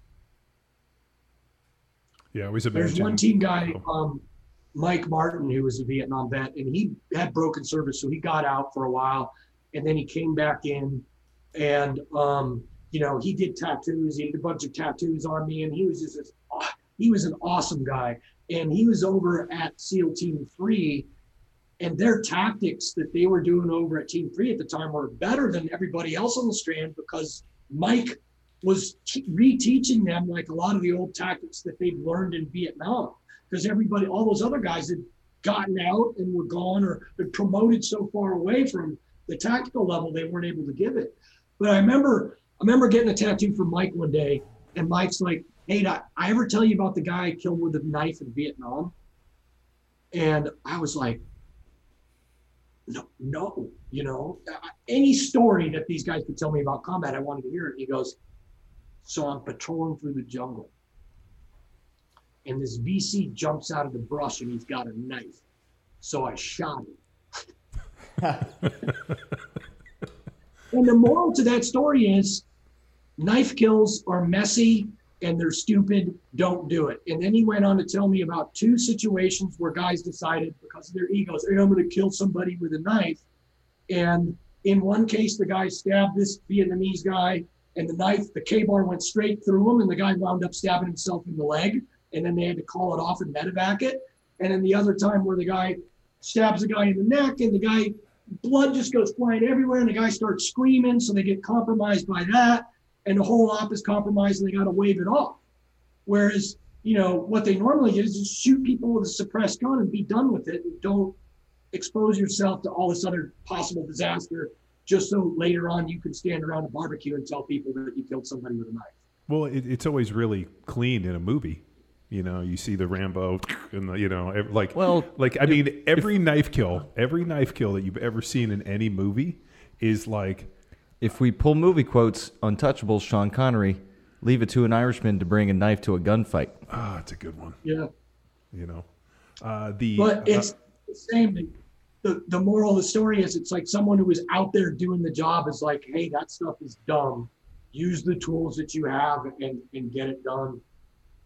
Yeah, always There's imagine. one team guy, um, Mike Martin, who was a Vietnam vet, and he had broken service, so he got out for a while, and then he came back in, and um, you know he did tattoos. He did a bunch of tattoos on me, and he was just this, he was an awesome guy, and he was over at SEAL Team Three, and their tactics that they were doing over at Team Three at the time were better than everybody else on the strand because Mike was t- reteaching them like a lot of the old tactics that they'd learned in Vietnam because everybody, all those other guys had gotten out and were gone or been promoted so far away from the tactical level they weren't able to give it. But I remember, I remember getting a tattoo from Mike one day, and Mike's like, "Hey, I, ever tell you about the guy I killed with a knife in Vietnam?" And I was like, "No, no, you know, any story that these guys could tell me about combat, I wanted to hear it." He goes, "So I'm patrolling through the jungle." and this VC jumps out of the brush and he's got a knife. So I shot him. and the moral to that story is knife kills are messy and they're stupid. Don't do it. And then he went on to tell me about two situations where guys decided because of their egos, hey, I'm going to kill somebody with a knife. And in one case, the guy stabbed this Vietnamese guy and the knife, the Ka-Bar went straight through him and the guy wound up stabbing himself in the leg and then they had to call it off and medevac it. And then the other time where the guy stabs the guy in the neck and the guy blood just goes flying everywhere and the guy starts screaming, so they get compromised by that, and the whole op is compromised and they got to wave it off. Whereas you know what they normally do is just shoot people with a suppressed gun and be done with it, and don't expose yourself to all this other possible disaster just so later on you can stand around a barbecue and tell people that you killed somebody with a knife. Well, it, it's always really clean in a movie. You know, you see the Rambo and the, you know, like, Well, like I mean, every knife kill, every knife kill that you've ever seen in any movie is like, If we pull movie quotes, Untouchables, Sean Connery, leave it to an Irishman to bring a knife to a gunfight. Ah, it's a good one. Yeah. You know, uh, the But uh, it's the same. The, the, moral of the story is it's like someone who is out there doing the job is like, hey, that stuff is dumb. Use the tools that you have and, and get it done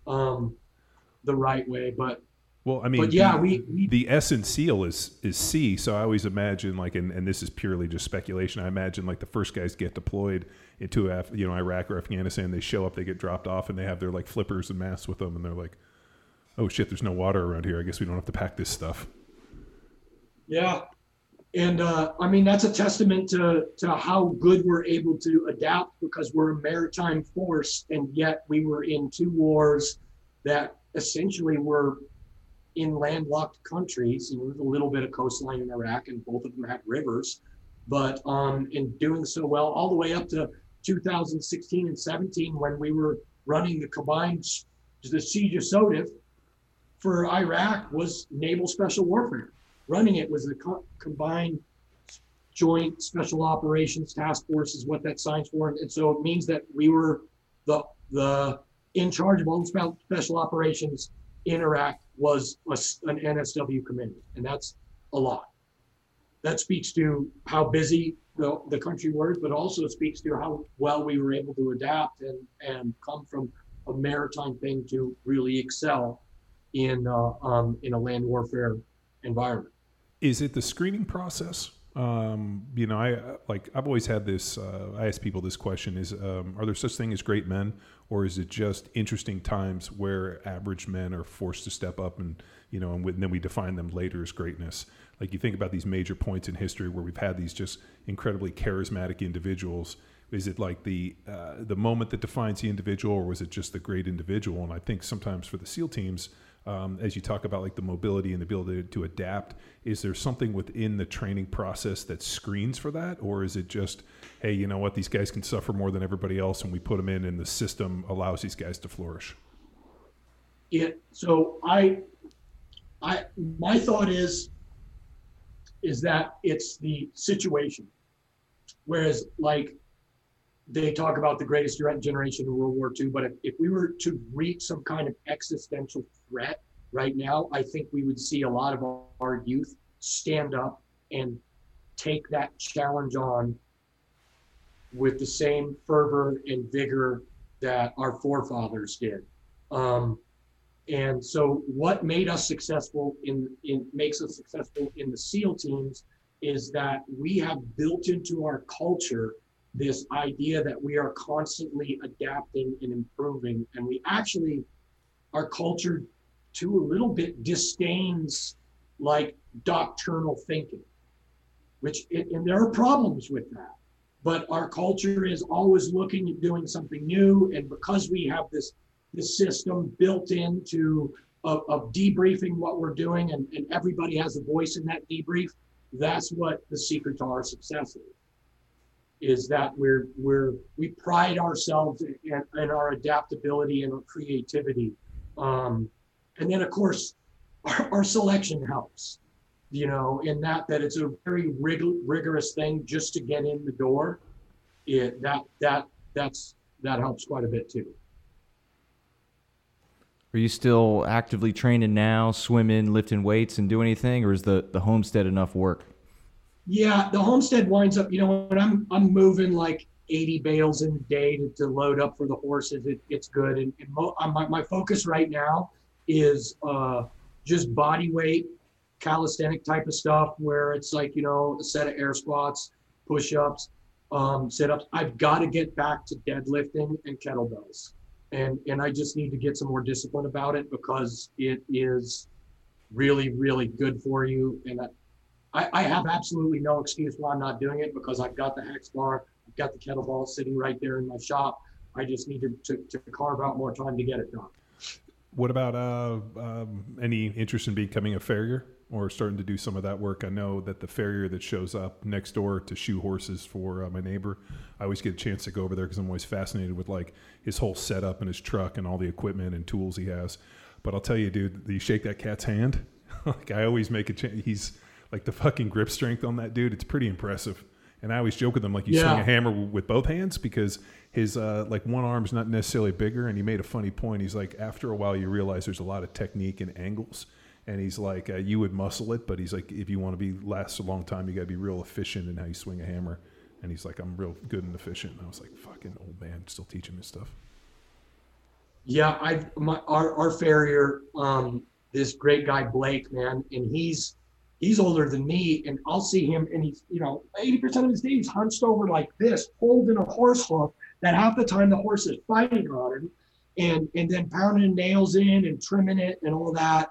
um, the right way. But Well, I mean, But yeah, the, we- we- the S and SEAL is is C. So I always imagine like, and, and this is purely just speculation. I imagine like the first guys get deployed into Af- you know Iraq or Afghanistan. They show up, they get dropped off, and they have their like flippers and masks with them, and they're like, "Oh shit, there's no water around here. I guess we don't have to pack this stuff." Yeah. And uh, I mean, that's a testament to, to how good we're able to adapt because we're a maritime force. And yet we were in two wars that essentially were in landlocked countries. You know, there's a little bit of coastline in Iraq, and both of them had rivers. But um, in doing so well, all the way up to 2016 and 17, when we were running the combined, the CJSOTF for Iraq was naval special warfare. Running it was the co- combined joint special operations task force is what that signs for, and so it means that we were the the in charge of all the special operations in Iraq was a an NSW commander, and that's a lot. That speaks to how busy the, the country was, but also speaks to how well we were able to adapt and, and come from a maritime thing to really excel in uh, um, in a land warfare environment. Is it the screening process? Um, you know, I like I've always had this. Uh, I ask people this question: Is um, are there such thing as great men, or is it just interesting times where average men are forced to step up and you know, and, and then we define them later as greatness? Like you think about these major points in history where we've had these just incredibly charismatic individuals. Is it like the uh, the moment that defines the individual, or was it just the great individual? And I think sometimes for the SEAL teams, um, as you talk about like the mobility and the ability to adapt, is there something within the training process that screens for that, or is it just, hey, you know what, these guys can suffer more than everybody else, and we put them in, and the system allows these guys to flourish? yeah so i i my thought is is that it's the situation. Whereas like they talk about the greatest generation in world war ii but if, if we were to reach some kind of existential threat right now i think we would see a lot of our, our youth stand up and take that challenge on with the same fervor and vigor that our forefathers did. Um, and so what made us successful in, in makes us successful in the SEAL teams is that we have built into our culture this idea that we are constantly adapting and improving. And we actually, our culture to a little bit disdains like doctrinal thinking, which, and there are problems with that. But our culture is always looking at doing something new. And because we have this this system built into of, of debriefing what we're doing and, and everybody has a voice in that debrief that's what the secret to our success is is that we're we're we pride ourselves in, in our adaptability and our creativity. Um, and then of course our, our selection helps you know in that that it's a very rig- rigorous thing just to get in the door. It that that that's that helps quite a bit too. Are you still actively training now, swimming, lifting weights, and doing anything, or is the, the homestead enough work? Yeah, the homestead winds up. You know, when I'm I'm moving like 80 bales in a day to, to load up for the horses, it, it's good. And, and mo- uh, my my focus right now is uh, just body weight, calisthenic type of stuff, where it's like you know a set of air squats, push ups, um, sit ups. I've got to get back to deadlifting and kettlebells, and and I just need to get some more discipline about it because it is really really good for you and I, I, have absolutely no excuse why I'm not doing it because I've got the hex bar, I've got the kettlebell sitting right there in my shop. I just need to, to, to carve out more time to get it done. What about uh, um, any interest in becoming a farrier or starting to do some of that work? I know that the farrier that shows up next door to shoe horses for uh, my neighbor, I always get a chance to go over there because I'm always fascinated with like his whole setup and his truck and all the equipment and tools he has. But I'll tell you, dude, you shake that cat's hand. like I always make a change. He's like the fucking grip strength on that dude. It's pretty impressive. And I always joke with him like you Yeah. swing a hammer with both hands because his uh, like one arm's not necessarily bigger. And he made a funny point. He's like, after a while, you realize there's a lot of technique and angles. And he's like, uh, you would muscle it, but he's like, if you want to be last a long time, you got to be real efficient in how you swing a hammer. And he's like, I'm real good and efficient. And I was like, fucking old man, still teaching me stuff. Yeah, I my our our farrier, um, this great guy Blake, man, and he's he's older than me, and I'll see him, and he's you know eighty percent of his day he's hunched over like this, holding a horse hoof that half the time the horse is fighting on him, and and then pounding nails in and trimming it and all that.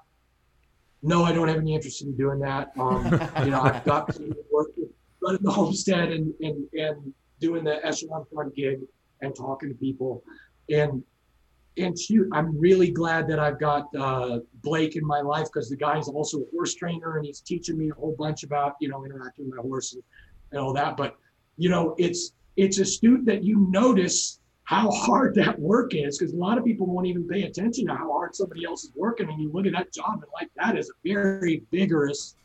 No, I don't have any interest in doing that. Um, you know, I've got to work running the homestead and and and doing the echelon front gig and talking to people, and and shoot, I'm really glad that I've got uh, Blake in my life because the guy's also a horse trainer and he's teaching me a whole bunch about you know interacting with my horse and, and all that. But you know, it's it's astute that you notice how hard that work is because a lot of people won't even pay attention to how hard somebody else is working. And you look at that job and like that is a very vigorous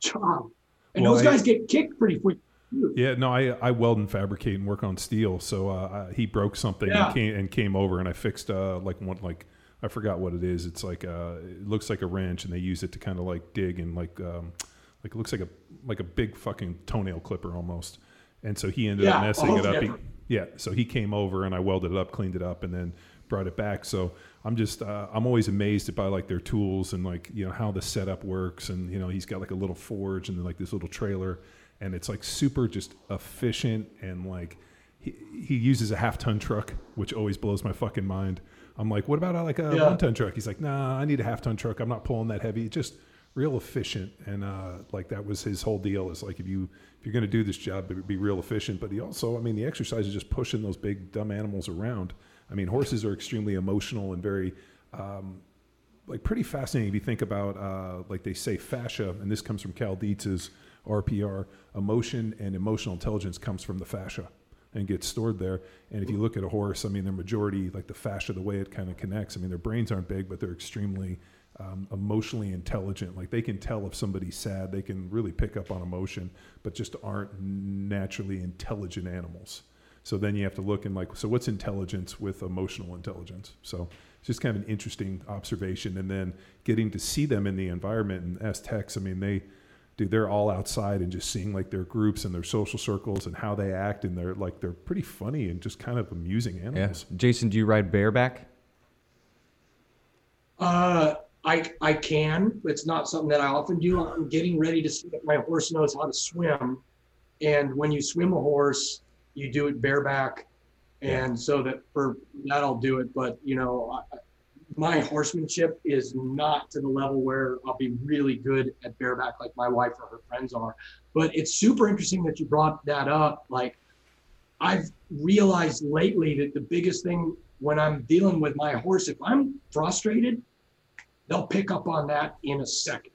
job. And Well, those guys get kicked pretty quick. Yeah, no, I I weld and fabricate and work on steel. So uh, I, he broke something Yeah. and, came, and came over, and I fixed uh, like one like I forgot what it is. It's like uh, it looks like a wrench, and they use it to kind of like dig and like um, like it looks like a like a big fucking toenail clipper almost. And so he ended up messing it up. He- yeah. yeah, so he came over and I welded it up, cleaned it up, and then brought it back. So I'm just uh, I'm always amazed by like their tools and like you know how the setup works, and you know he's got like a little forge and then like this little trailer, and it's like super just efficient and like he, he uses a half ton truck, which always blows my fucking mind. I'm like, what about like a Yeah. one ton truck? He's like, nah, I need a half ton truck. I'm not pulling that heavy. Just real efficient, and uh, like that was his whole deal. Is like if you if you're going to do this job, it be real efficient. But he also, I mean, the exercise is just pushing those big dumb animals around. I mean, horses are extremely emotional and very um, like pretty fascinating if you think about uh, like they say fascia, and this comes from Cal Dietz's RPR. Emotion and emotional intelligence comes from the fascia and gets stored there. And if you look at a horse, I mean, their majority, like the fascia, the way it kind of connects. I mean, their brains aren't big, but they're extremely um, emotionally intelligent. Like they can tell if somebody's sad. They can really pick up on emotion, but just aren't naturally intelligent animals. So then you have to look and like, so what's intelligence with emotional intelligence? So it's just kind of an interesting observation. And then getting to see them in the environment and as Aztecs, I mean, they, dude, they're all outside and just seeing like their groups and their social circles and how they act. And they're like, they're pretty funny and just kind of amusing animals. Yeah. animals. Jason, do you ride bareback? Uh, I I can. It's not something that I often do. I'm getting ready to see if my horse knows how to swim. And when you swim a horse, you do it bareback, and so that for that I'll do it. But you know, I, my horsemanship is not to the level where I'll be really good at bareback like my wife or her friends are. But it's super interesting that you brought that up. Like I've realized lately that the biggest thing when I'm dealing with my horse, if I'm frustrated, they'll pick up on that in a second.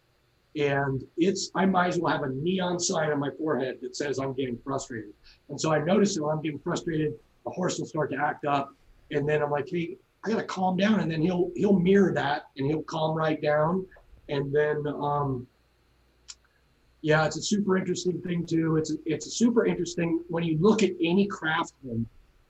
And it's, I might as well have a neon sign on my forehead that says I'm getting frustrated. And so I notice that when I'm getting frustrated, the horse will start to act up. And then I'm like, hey, I gotta calm down. And then he'll he'll mirror that and he'll calm right down. And then um yeah, it's a super interesting thing too. It's it's a super interesting when you look at any craftsman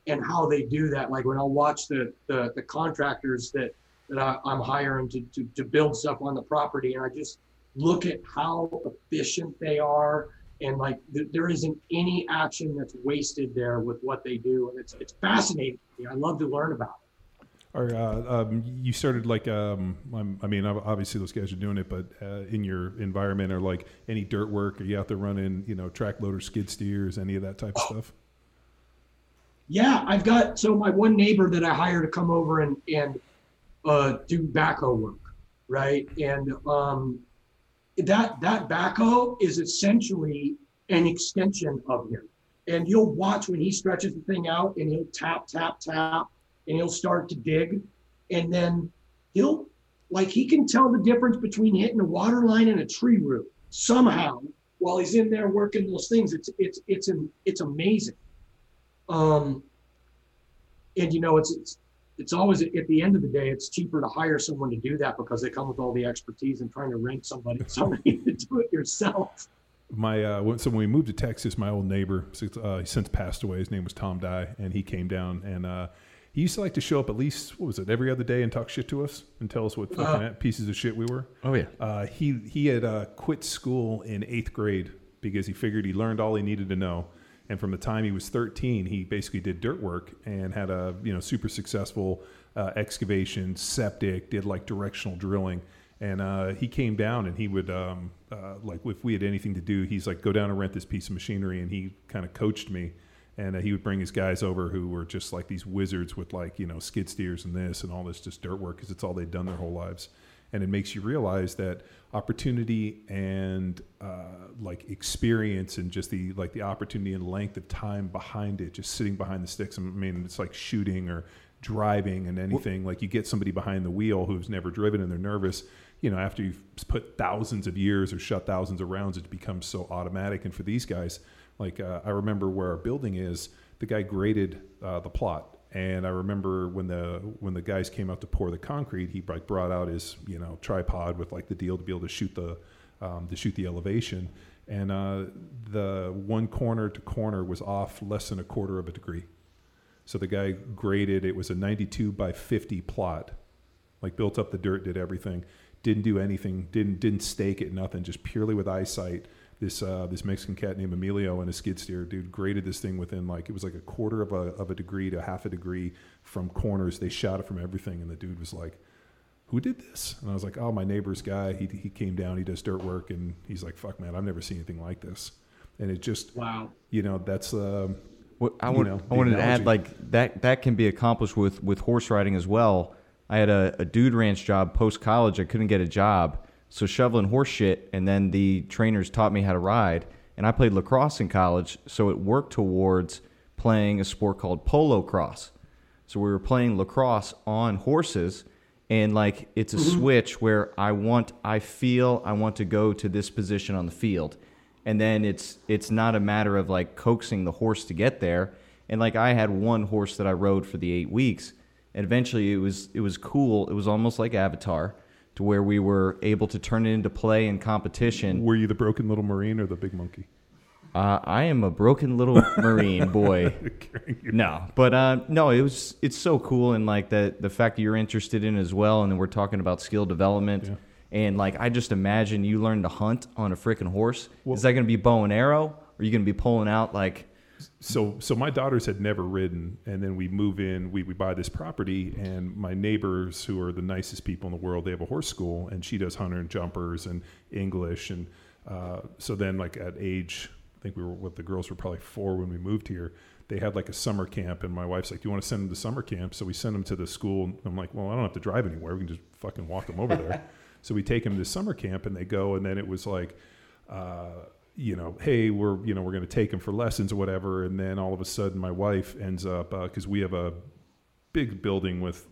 and how they do that. Like when I'll watch the the, the contractors that that I, I'm hiring to, to to build stuff on the property, and I just look at how efficient they are, and like th- there isn't any action that's wasted there with what they do, and it's it's fascinating. I love to learn about. Or uh, um, you started like um, I'm- I mean obviously those guys are doing it, but uh, in your environment or like any dirt work, are you out there running you know track loader, skid steers, any of that type of stuff? Yeah, I've got so my one neighbor that I hire to come over and and uh, do backhoe work, right? And um, that that backhoe is essentially an extension of him. And you'll watch when he stretches the thing out and he'll tap tap tap and he'll start to dig, and then he'll like he can tell the difference between hitting a water line and a tree root somehow while he's in there working those things. It's it's it's it's amazing. Um, and you know, it's, it's, it's always at the end of the day, it's cheaper to hire someone to do that because they come with all the expertise and trying to rent somebody, somebody to do it yourself. my uh, when- so when we moved to Texas, my old neighbor, uh, since passed away. His name was Tom Dye, and he came down and uh, he used to like to show up at least what was it every other day and talk shit to us and tell us what fucking pieces of shit we were. Oh yeah. Uh, he he had uh, quit school in eighth grade because he figured he learned all he needed to know. And from the time he was 13, he basically did dirt work and had a you know super successful uh, excavation, septic, did like directional drilling. And uh, he came down and he would um, uh, like if we had anything to do, he's like go down and rent this piece of machinery, and he kind of coached me. And uh, he would bring his guys over who were just like these wizards with like you know skid steers and this and all this just dirt work because it's all they'd done their whole lives. And it makes you realize that opportunity and uh, like experience and just the like the opportunity and length of time behind it just sitting behind the sticks i mean it's like shooting or driving and anything. Like you get somebody behind the wheel who's never driven and they're nervous you know after you've put thousands of years or shut thousands of rounds it becomes so automatic. And for these guys like uh, i remember where our building is the guy graded uh, the plot. And I remember when the when the guys came out to pour the concrete, he like brought out his you know tripod with like the deal to be able to shoot the um, to shoot the elevation, and uh, the one corner to corner was off less than a quarter of a degree. So the guy graded it was a 92 by 50 plot, like built up the dirt, did everything, didn't do anything, didn't didn't stake it, nothing, just purely with eyesight this uh, this Mexican cat named Emilio and a skid steer dude graded this thing within like it was like a quarter of a of a degree to half a degree from corners. They shot it from everything, and the dude was like, "Who did this?" And I was like, "Oh, my neighbor's guy. He he came down. He does dirt work, and he's like, fuck, man, I've never seen anything like this." And it just Wow. you know that's um, Well, I, you want, know, I the wanted to add like that that can be accomplished with with horse riding as well. I had a, a dude ranch job post college. I couldn't get a job, so shoveling horse shit, and then the trainers taught me how to ride. And I played lacrosse in college, so it worked towards playing a sport called polocrosse. So we were playing lacrosse on horses, and like it's a mm-hmm. switch where I want, I feel I want to go to this position on the field, and then it's it's not a matter of like coaxing the horse to get there. And like I had one horse that I rode for the eight weeks, and eventually it was it was cool. It was almost like Avatar, to where we were able to turn it into play and competition. were you the broken little marine or the big monkey? Uh, I am a broken little marine boy. No, but uh, no, it was it's so cool and like the the fact that you're interested in as well, and then we're talking about skill development. Yeah. And like I just imagine you learn to hunt on a freaking horse. Is that going to be bow and arrow, or are you going to be pulling out like? So so my daughters had never ridden and then we move in we, we buy this property and my neighbors who are the nicest people in the world they have a horse school and she does hunter and jumpers and english and uh, so then like at age i think we were with the girls were probably four when we moved here they had like a summer camp and my wife's like do you want to send them to summer camp? So we send them to the school and i'm like well i don't have to drive anywhere we can just fucking walk them over there. So we take them to summer camp and they go and then it was like uh, you know, hey, we're you know we're going to take him for lessons or whatever, and then all of a sudden my wife ends up because we have a big building with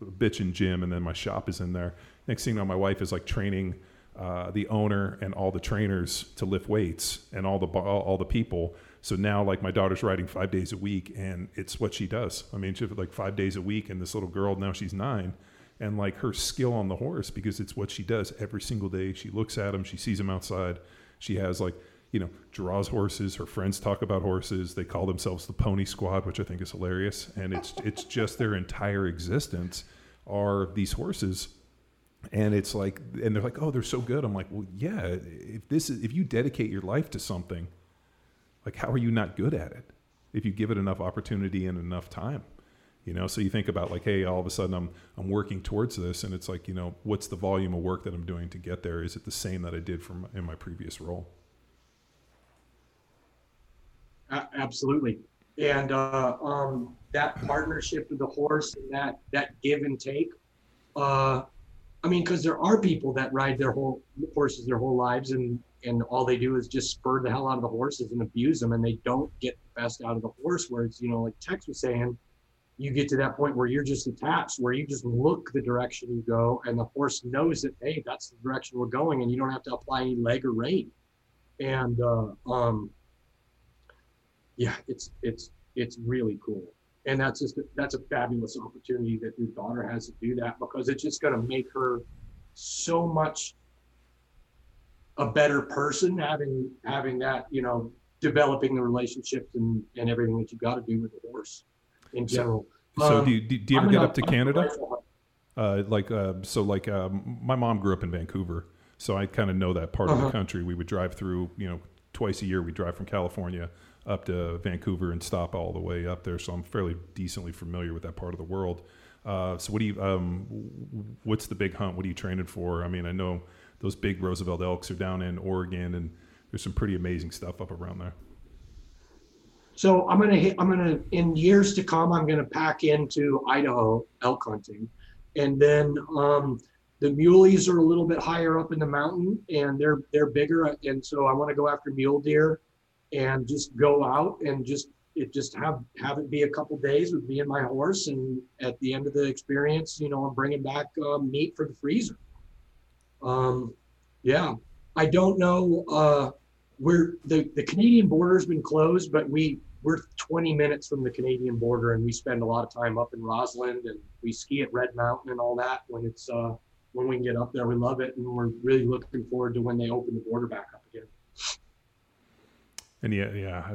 a bitchin' gym, and then my shop is in there. Next thing you know, my wife is like training uh, the owner and all the trainers to lift weights and all the all, the people. So now, like my daughter's riding five days a week, and it's what she does. I mean, she's like five days a week, and this little girl now she's nine, and like her skill on the horse because it's what she does every single day. She looks at him, she sees him outside. She has like you know draws horses. Her friends talk about horses. They call themselves the Pony Squad, which I think is hilarious. And it's it's just their entire existence are these horses and it's like and they're like oh they're so good i'm like well yeah if this is if you dedicate your life to something like how are you not good at it if you give it enough opportunity and enough time you know so you think about like hey all of a sudden i'm i'm working towards this and it's like you know what's the volume of work that i'm doing to get there is it the same that i did from in my previous role A- absolutely. And uh, um, that partnership with the horse and that that give and take. Uh, I mean, because there are people that ride their whole horses their whole lives, and and all they do is just spur the hell out of the horses and abuse them, and they don't get the best out of the horse. Whereas, you know, like Tex was saying, you get to that point where you're just attached, where you just look the direction you go, and the horse knows that hey, that's the direction we're going, and you don't have to apply any leg or rein. And uh, um, yeah, it's it's it's really cool, and that's just that's a fabulous opportunity that your daughter has to do that because it's just going to make her so much a better person having having that you know developing the relationships and and everything that you've got to do with the horse in general. So Um, do you, do you ever I'm get up to Canada? Uh, like uh, so, like uh, my mom grew up in Vancouver, so I kind of know that part of the Uh-huh. country. We would drive through, you know, twice a year. We drive from California up to Vancouver and stop all the way up there. So I'm fairly decently familiar with that part of the world. Uh, so what do you? Um, what's the big hunt? What are you training for? I mean, I know those big Roosevelt elks are down in Oregon, and there's some pretty amazing stuff up around there. So I'm gonna hit. I'm gonna in years to come. I'm gonna pack into Idaho elk hunting, and then um, the muleys are a little bit higher up in the mountain, and they're they're bigger, and so I want to go after mule deer, and just go out and just it just have have it be a couple days with me and my horse, and at the end of the experience, you know, I'm bringing back uh, meat for the freezer. Um, yeah, I don't know. Uh, we're the, the Canadian border's been closed, but we we're 20 minutes from the Canadian border, and we spend a lot of time up in Rossland, and we ski at Red Mountain and all that. When it's uh, when we can get up there, we love it, and we're really looking forward to when they open the border back up again. And yeah, yeah,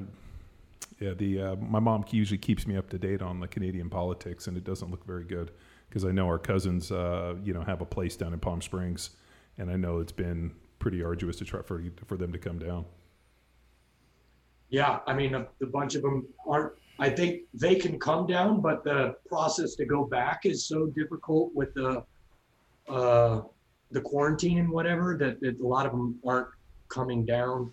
yeah. The uh, my mom usually keeps me up to date on the Canadian politics, and it doesn't look very good because I know our cousins, uh, you know, have a place down in Palm Springs, and I know it's been pretty arduous to try for for them to come down. Yeah, I mean, a, the bunch of them aren't. I think they can come down, but the process to go back is so difficult with the uh, the quarantine and whatever that, that a lot of them aren't coming down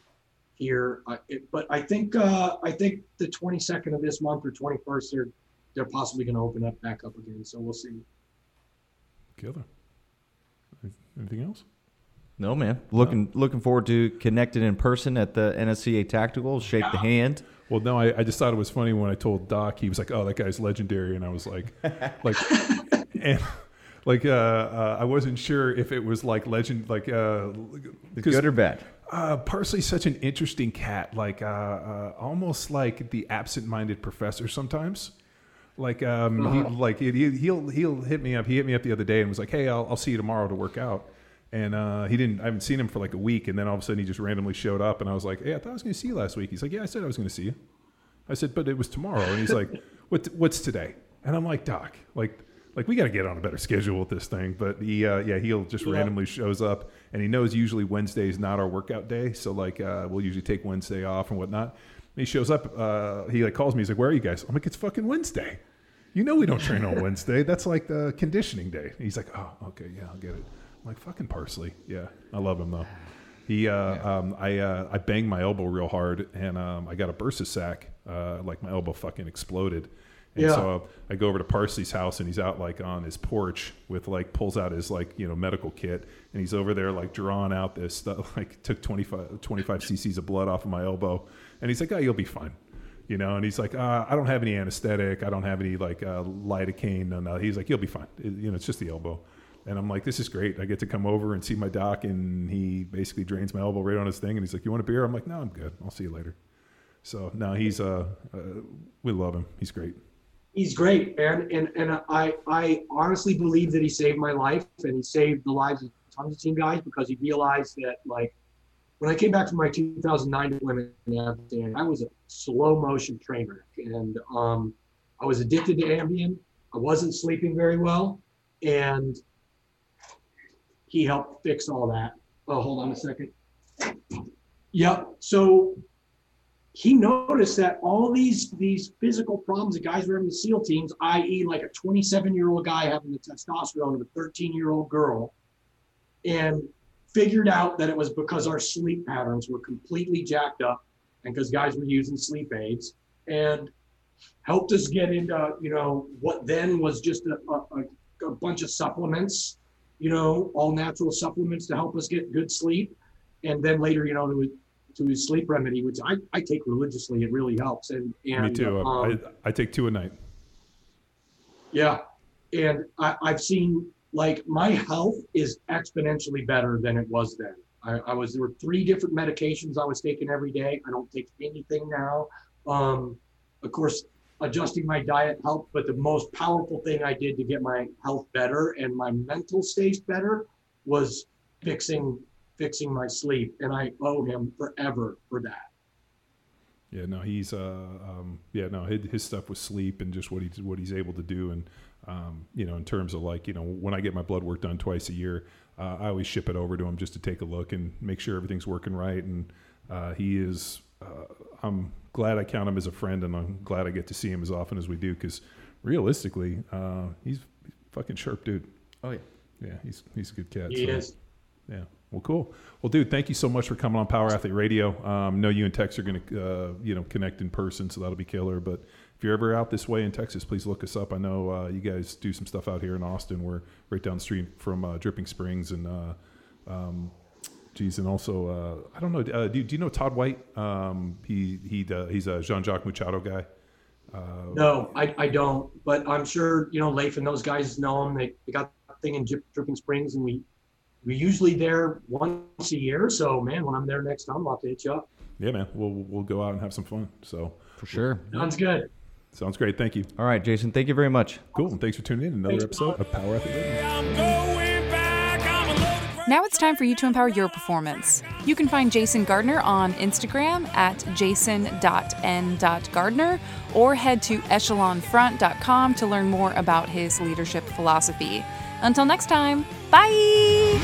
here. It, but I think uh, I think the 22nd of this month or 21st, they're they're possibly going to open up back up again. So we'll see. Killer. Anything else? No, man. Looking looking forward to connecting in person at the NSCA Tactical. Shake the hand. Well, no, I, I just thought it was funny when I told Doc. He was like, "Oh, that guy's legendary," and I was like, like, and like, uh, uh, I wasn't sure if it was like legend, like, uh, good or bad? Uh, Parsley's such an interesting cat, like uh, uh, almost like the absent-minded professor sometimes. Like, um, he, like he, he'll he'll hit me up. He hit me up the other day and was like, "Hey, I'll, I'll see you tomorrow to work out." And uh, he didn't. I haven't seen him for like a week, and then all of a sudden he just randomly showed up, and I was like, "Hey, I thought I was going to see you last week." He's like, "Yeah, I said I was going to see you." I said, "But it was tomorrow," and he's like, "What? What's today?" And I'm like, "Doc, like." Like we got to get on a better schedule with this thing, but he, uh, yeah, he'll just Yeah. randomly shows up, and he knows usually Wednesday is not our workout day, so like uh, we'll usually take Wednesday off and whatnot. And he shows up, uh, he like calls me, he's like, "Where are you guys?" I'm like, "It's fucking Wednesday." You know we don't train on Wednesday. That's like the conditioning day. He's like, "Oh, okay, yeah, I'll get it." Like, "Fucking Parsley." Yeah, I love him though. He, uh, um, I, uh, I banged my elbow real hard, and um, I got a bursa sac. Uh, like my elbow fucking exploded. And Yeah. so I go over to Parsley's house, and he's out like on his porch with like pulls out his like you know medical kit, and he's over there like drawing out this stuff. Like took 25, 25 cc's of blood off of my elbow, and he's like, "Oh, you'll be fine." You know, and he's like, uh, I don't have any anesthetic. I don't have any like uh, lidocaine. No, no. He's like, you'll be fine. It- you know, it's just the elbow. And I'm like, this is great. I get to come over and see my doc, and he basically drains my elbow right on his thing. And he's like, you want a beer? I'm like, no, I'm good. I'll see you later. So no, he's uh, uh we love him. He's great. He's great, man, and and I I honestly believe that he saved my life and he saved the lives of tons of team guys because he realized that like when I came back from my 2009 deployment in I was a slow motion train wreck, and um, I was addicted to Ambien. I wasn't sleeping very well, and he helped fix all that. Oh, hold on a second. Yep. So he noticed that all these these physical problems that guys were having the SEAL teams, i.e., like a 27 year old guy having the testosterone of a 13 year old girl, and figured out that it was because our sleep patterns were completely jacked up, and because guys were using sleep aids, and helped us get into you know what then was just a, a, a bunch of supplements, you know, all natural supplements to help us get good sleep, and then later, you know, to to his sleep remedy, which I, I take religiously. It really helps. And, and Me too. um, I, I take two a night. yeah. And I, I've seen like my health is exponentially better than it was then. I, I was there were three different medications I was taking every day. I don't take anything now. Um, of course, adjusting my diet helped, but the most powerful thing I did to get my health better and my mental state better was fixing fixing my sleep, and I owe him forever for that. Yeah, no, he's uh, um, yeah, no, his, his stuff with sleep and just what he's what he's able to do, and um, you know, in terms of like you know, when I get my blood work done twice a year, uh, I always ship it over to him just to take a look and make sure everything's working right, and uh, he is. Uh, I'm glad I count him as a friend, and I'm glad I get to see him as often as we do because realistically, uh, he's, he's fucking sharp dude. Oh yeah. Yeah, he's he's a good cat. He so, is. Yeah. Well, cool. Well, dude, thank you so much for coming on Power Athlete Radio. Um, know you and Tex are going to, uh, you know, connect in person, so that'll be killer. But if you're ever out this way in Texas, please look us up. I know uh, you guys do some stuff out here in Austin. We're right down the street from uh, Dripping Springs, and uh, um, geez, and also uh, I don't know. Uh, do, do you know Todd White? Um, he he uh, he's a Jean Jacques Machado guy. Uh, No, I, I don't, but I'm sure, you know, Leif and those guys know him. They, they got a thing in Dri- Dripping Springs and we, we usually there once a year. So man, when I'm there next time, I'll have to hit you up. yeah, man. We'll we'll go out and have some fun. So For sure. Sounds good. sounds great. Thank you. All right, Jason. Thank you very much. Cool. And thanks for tuning in. Another Thanks. episode of Power Athlete Now it's time for you to empower your performance. You can find Jason Gardner on Instagram at jason.n.gardner or head to echelonfront.com to learn more about his leadership philosophy. Until next time, bye!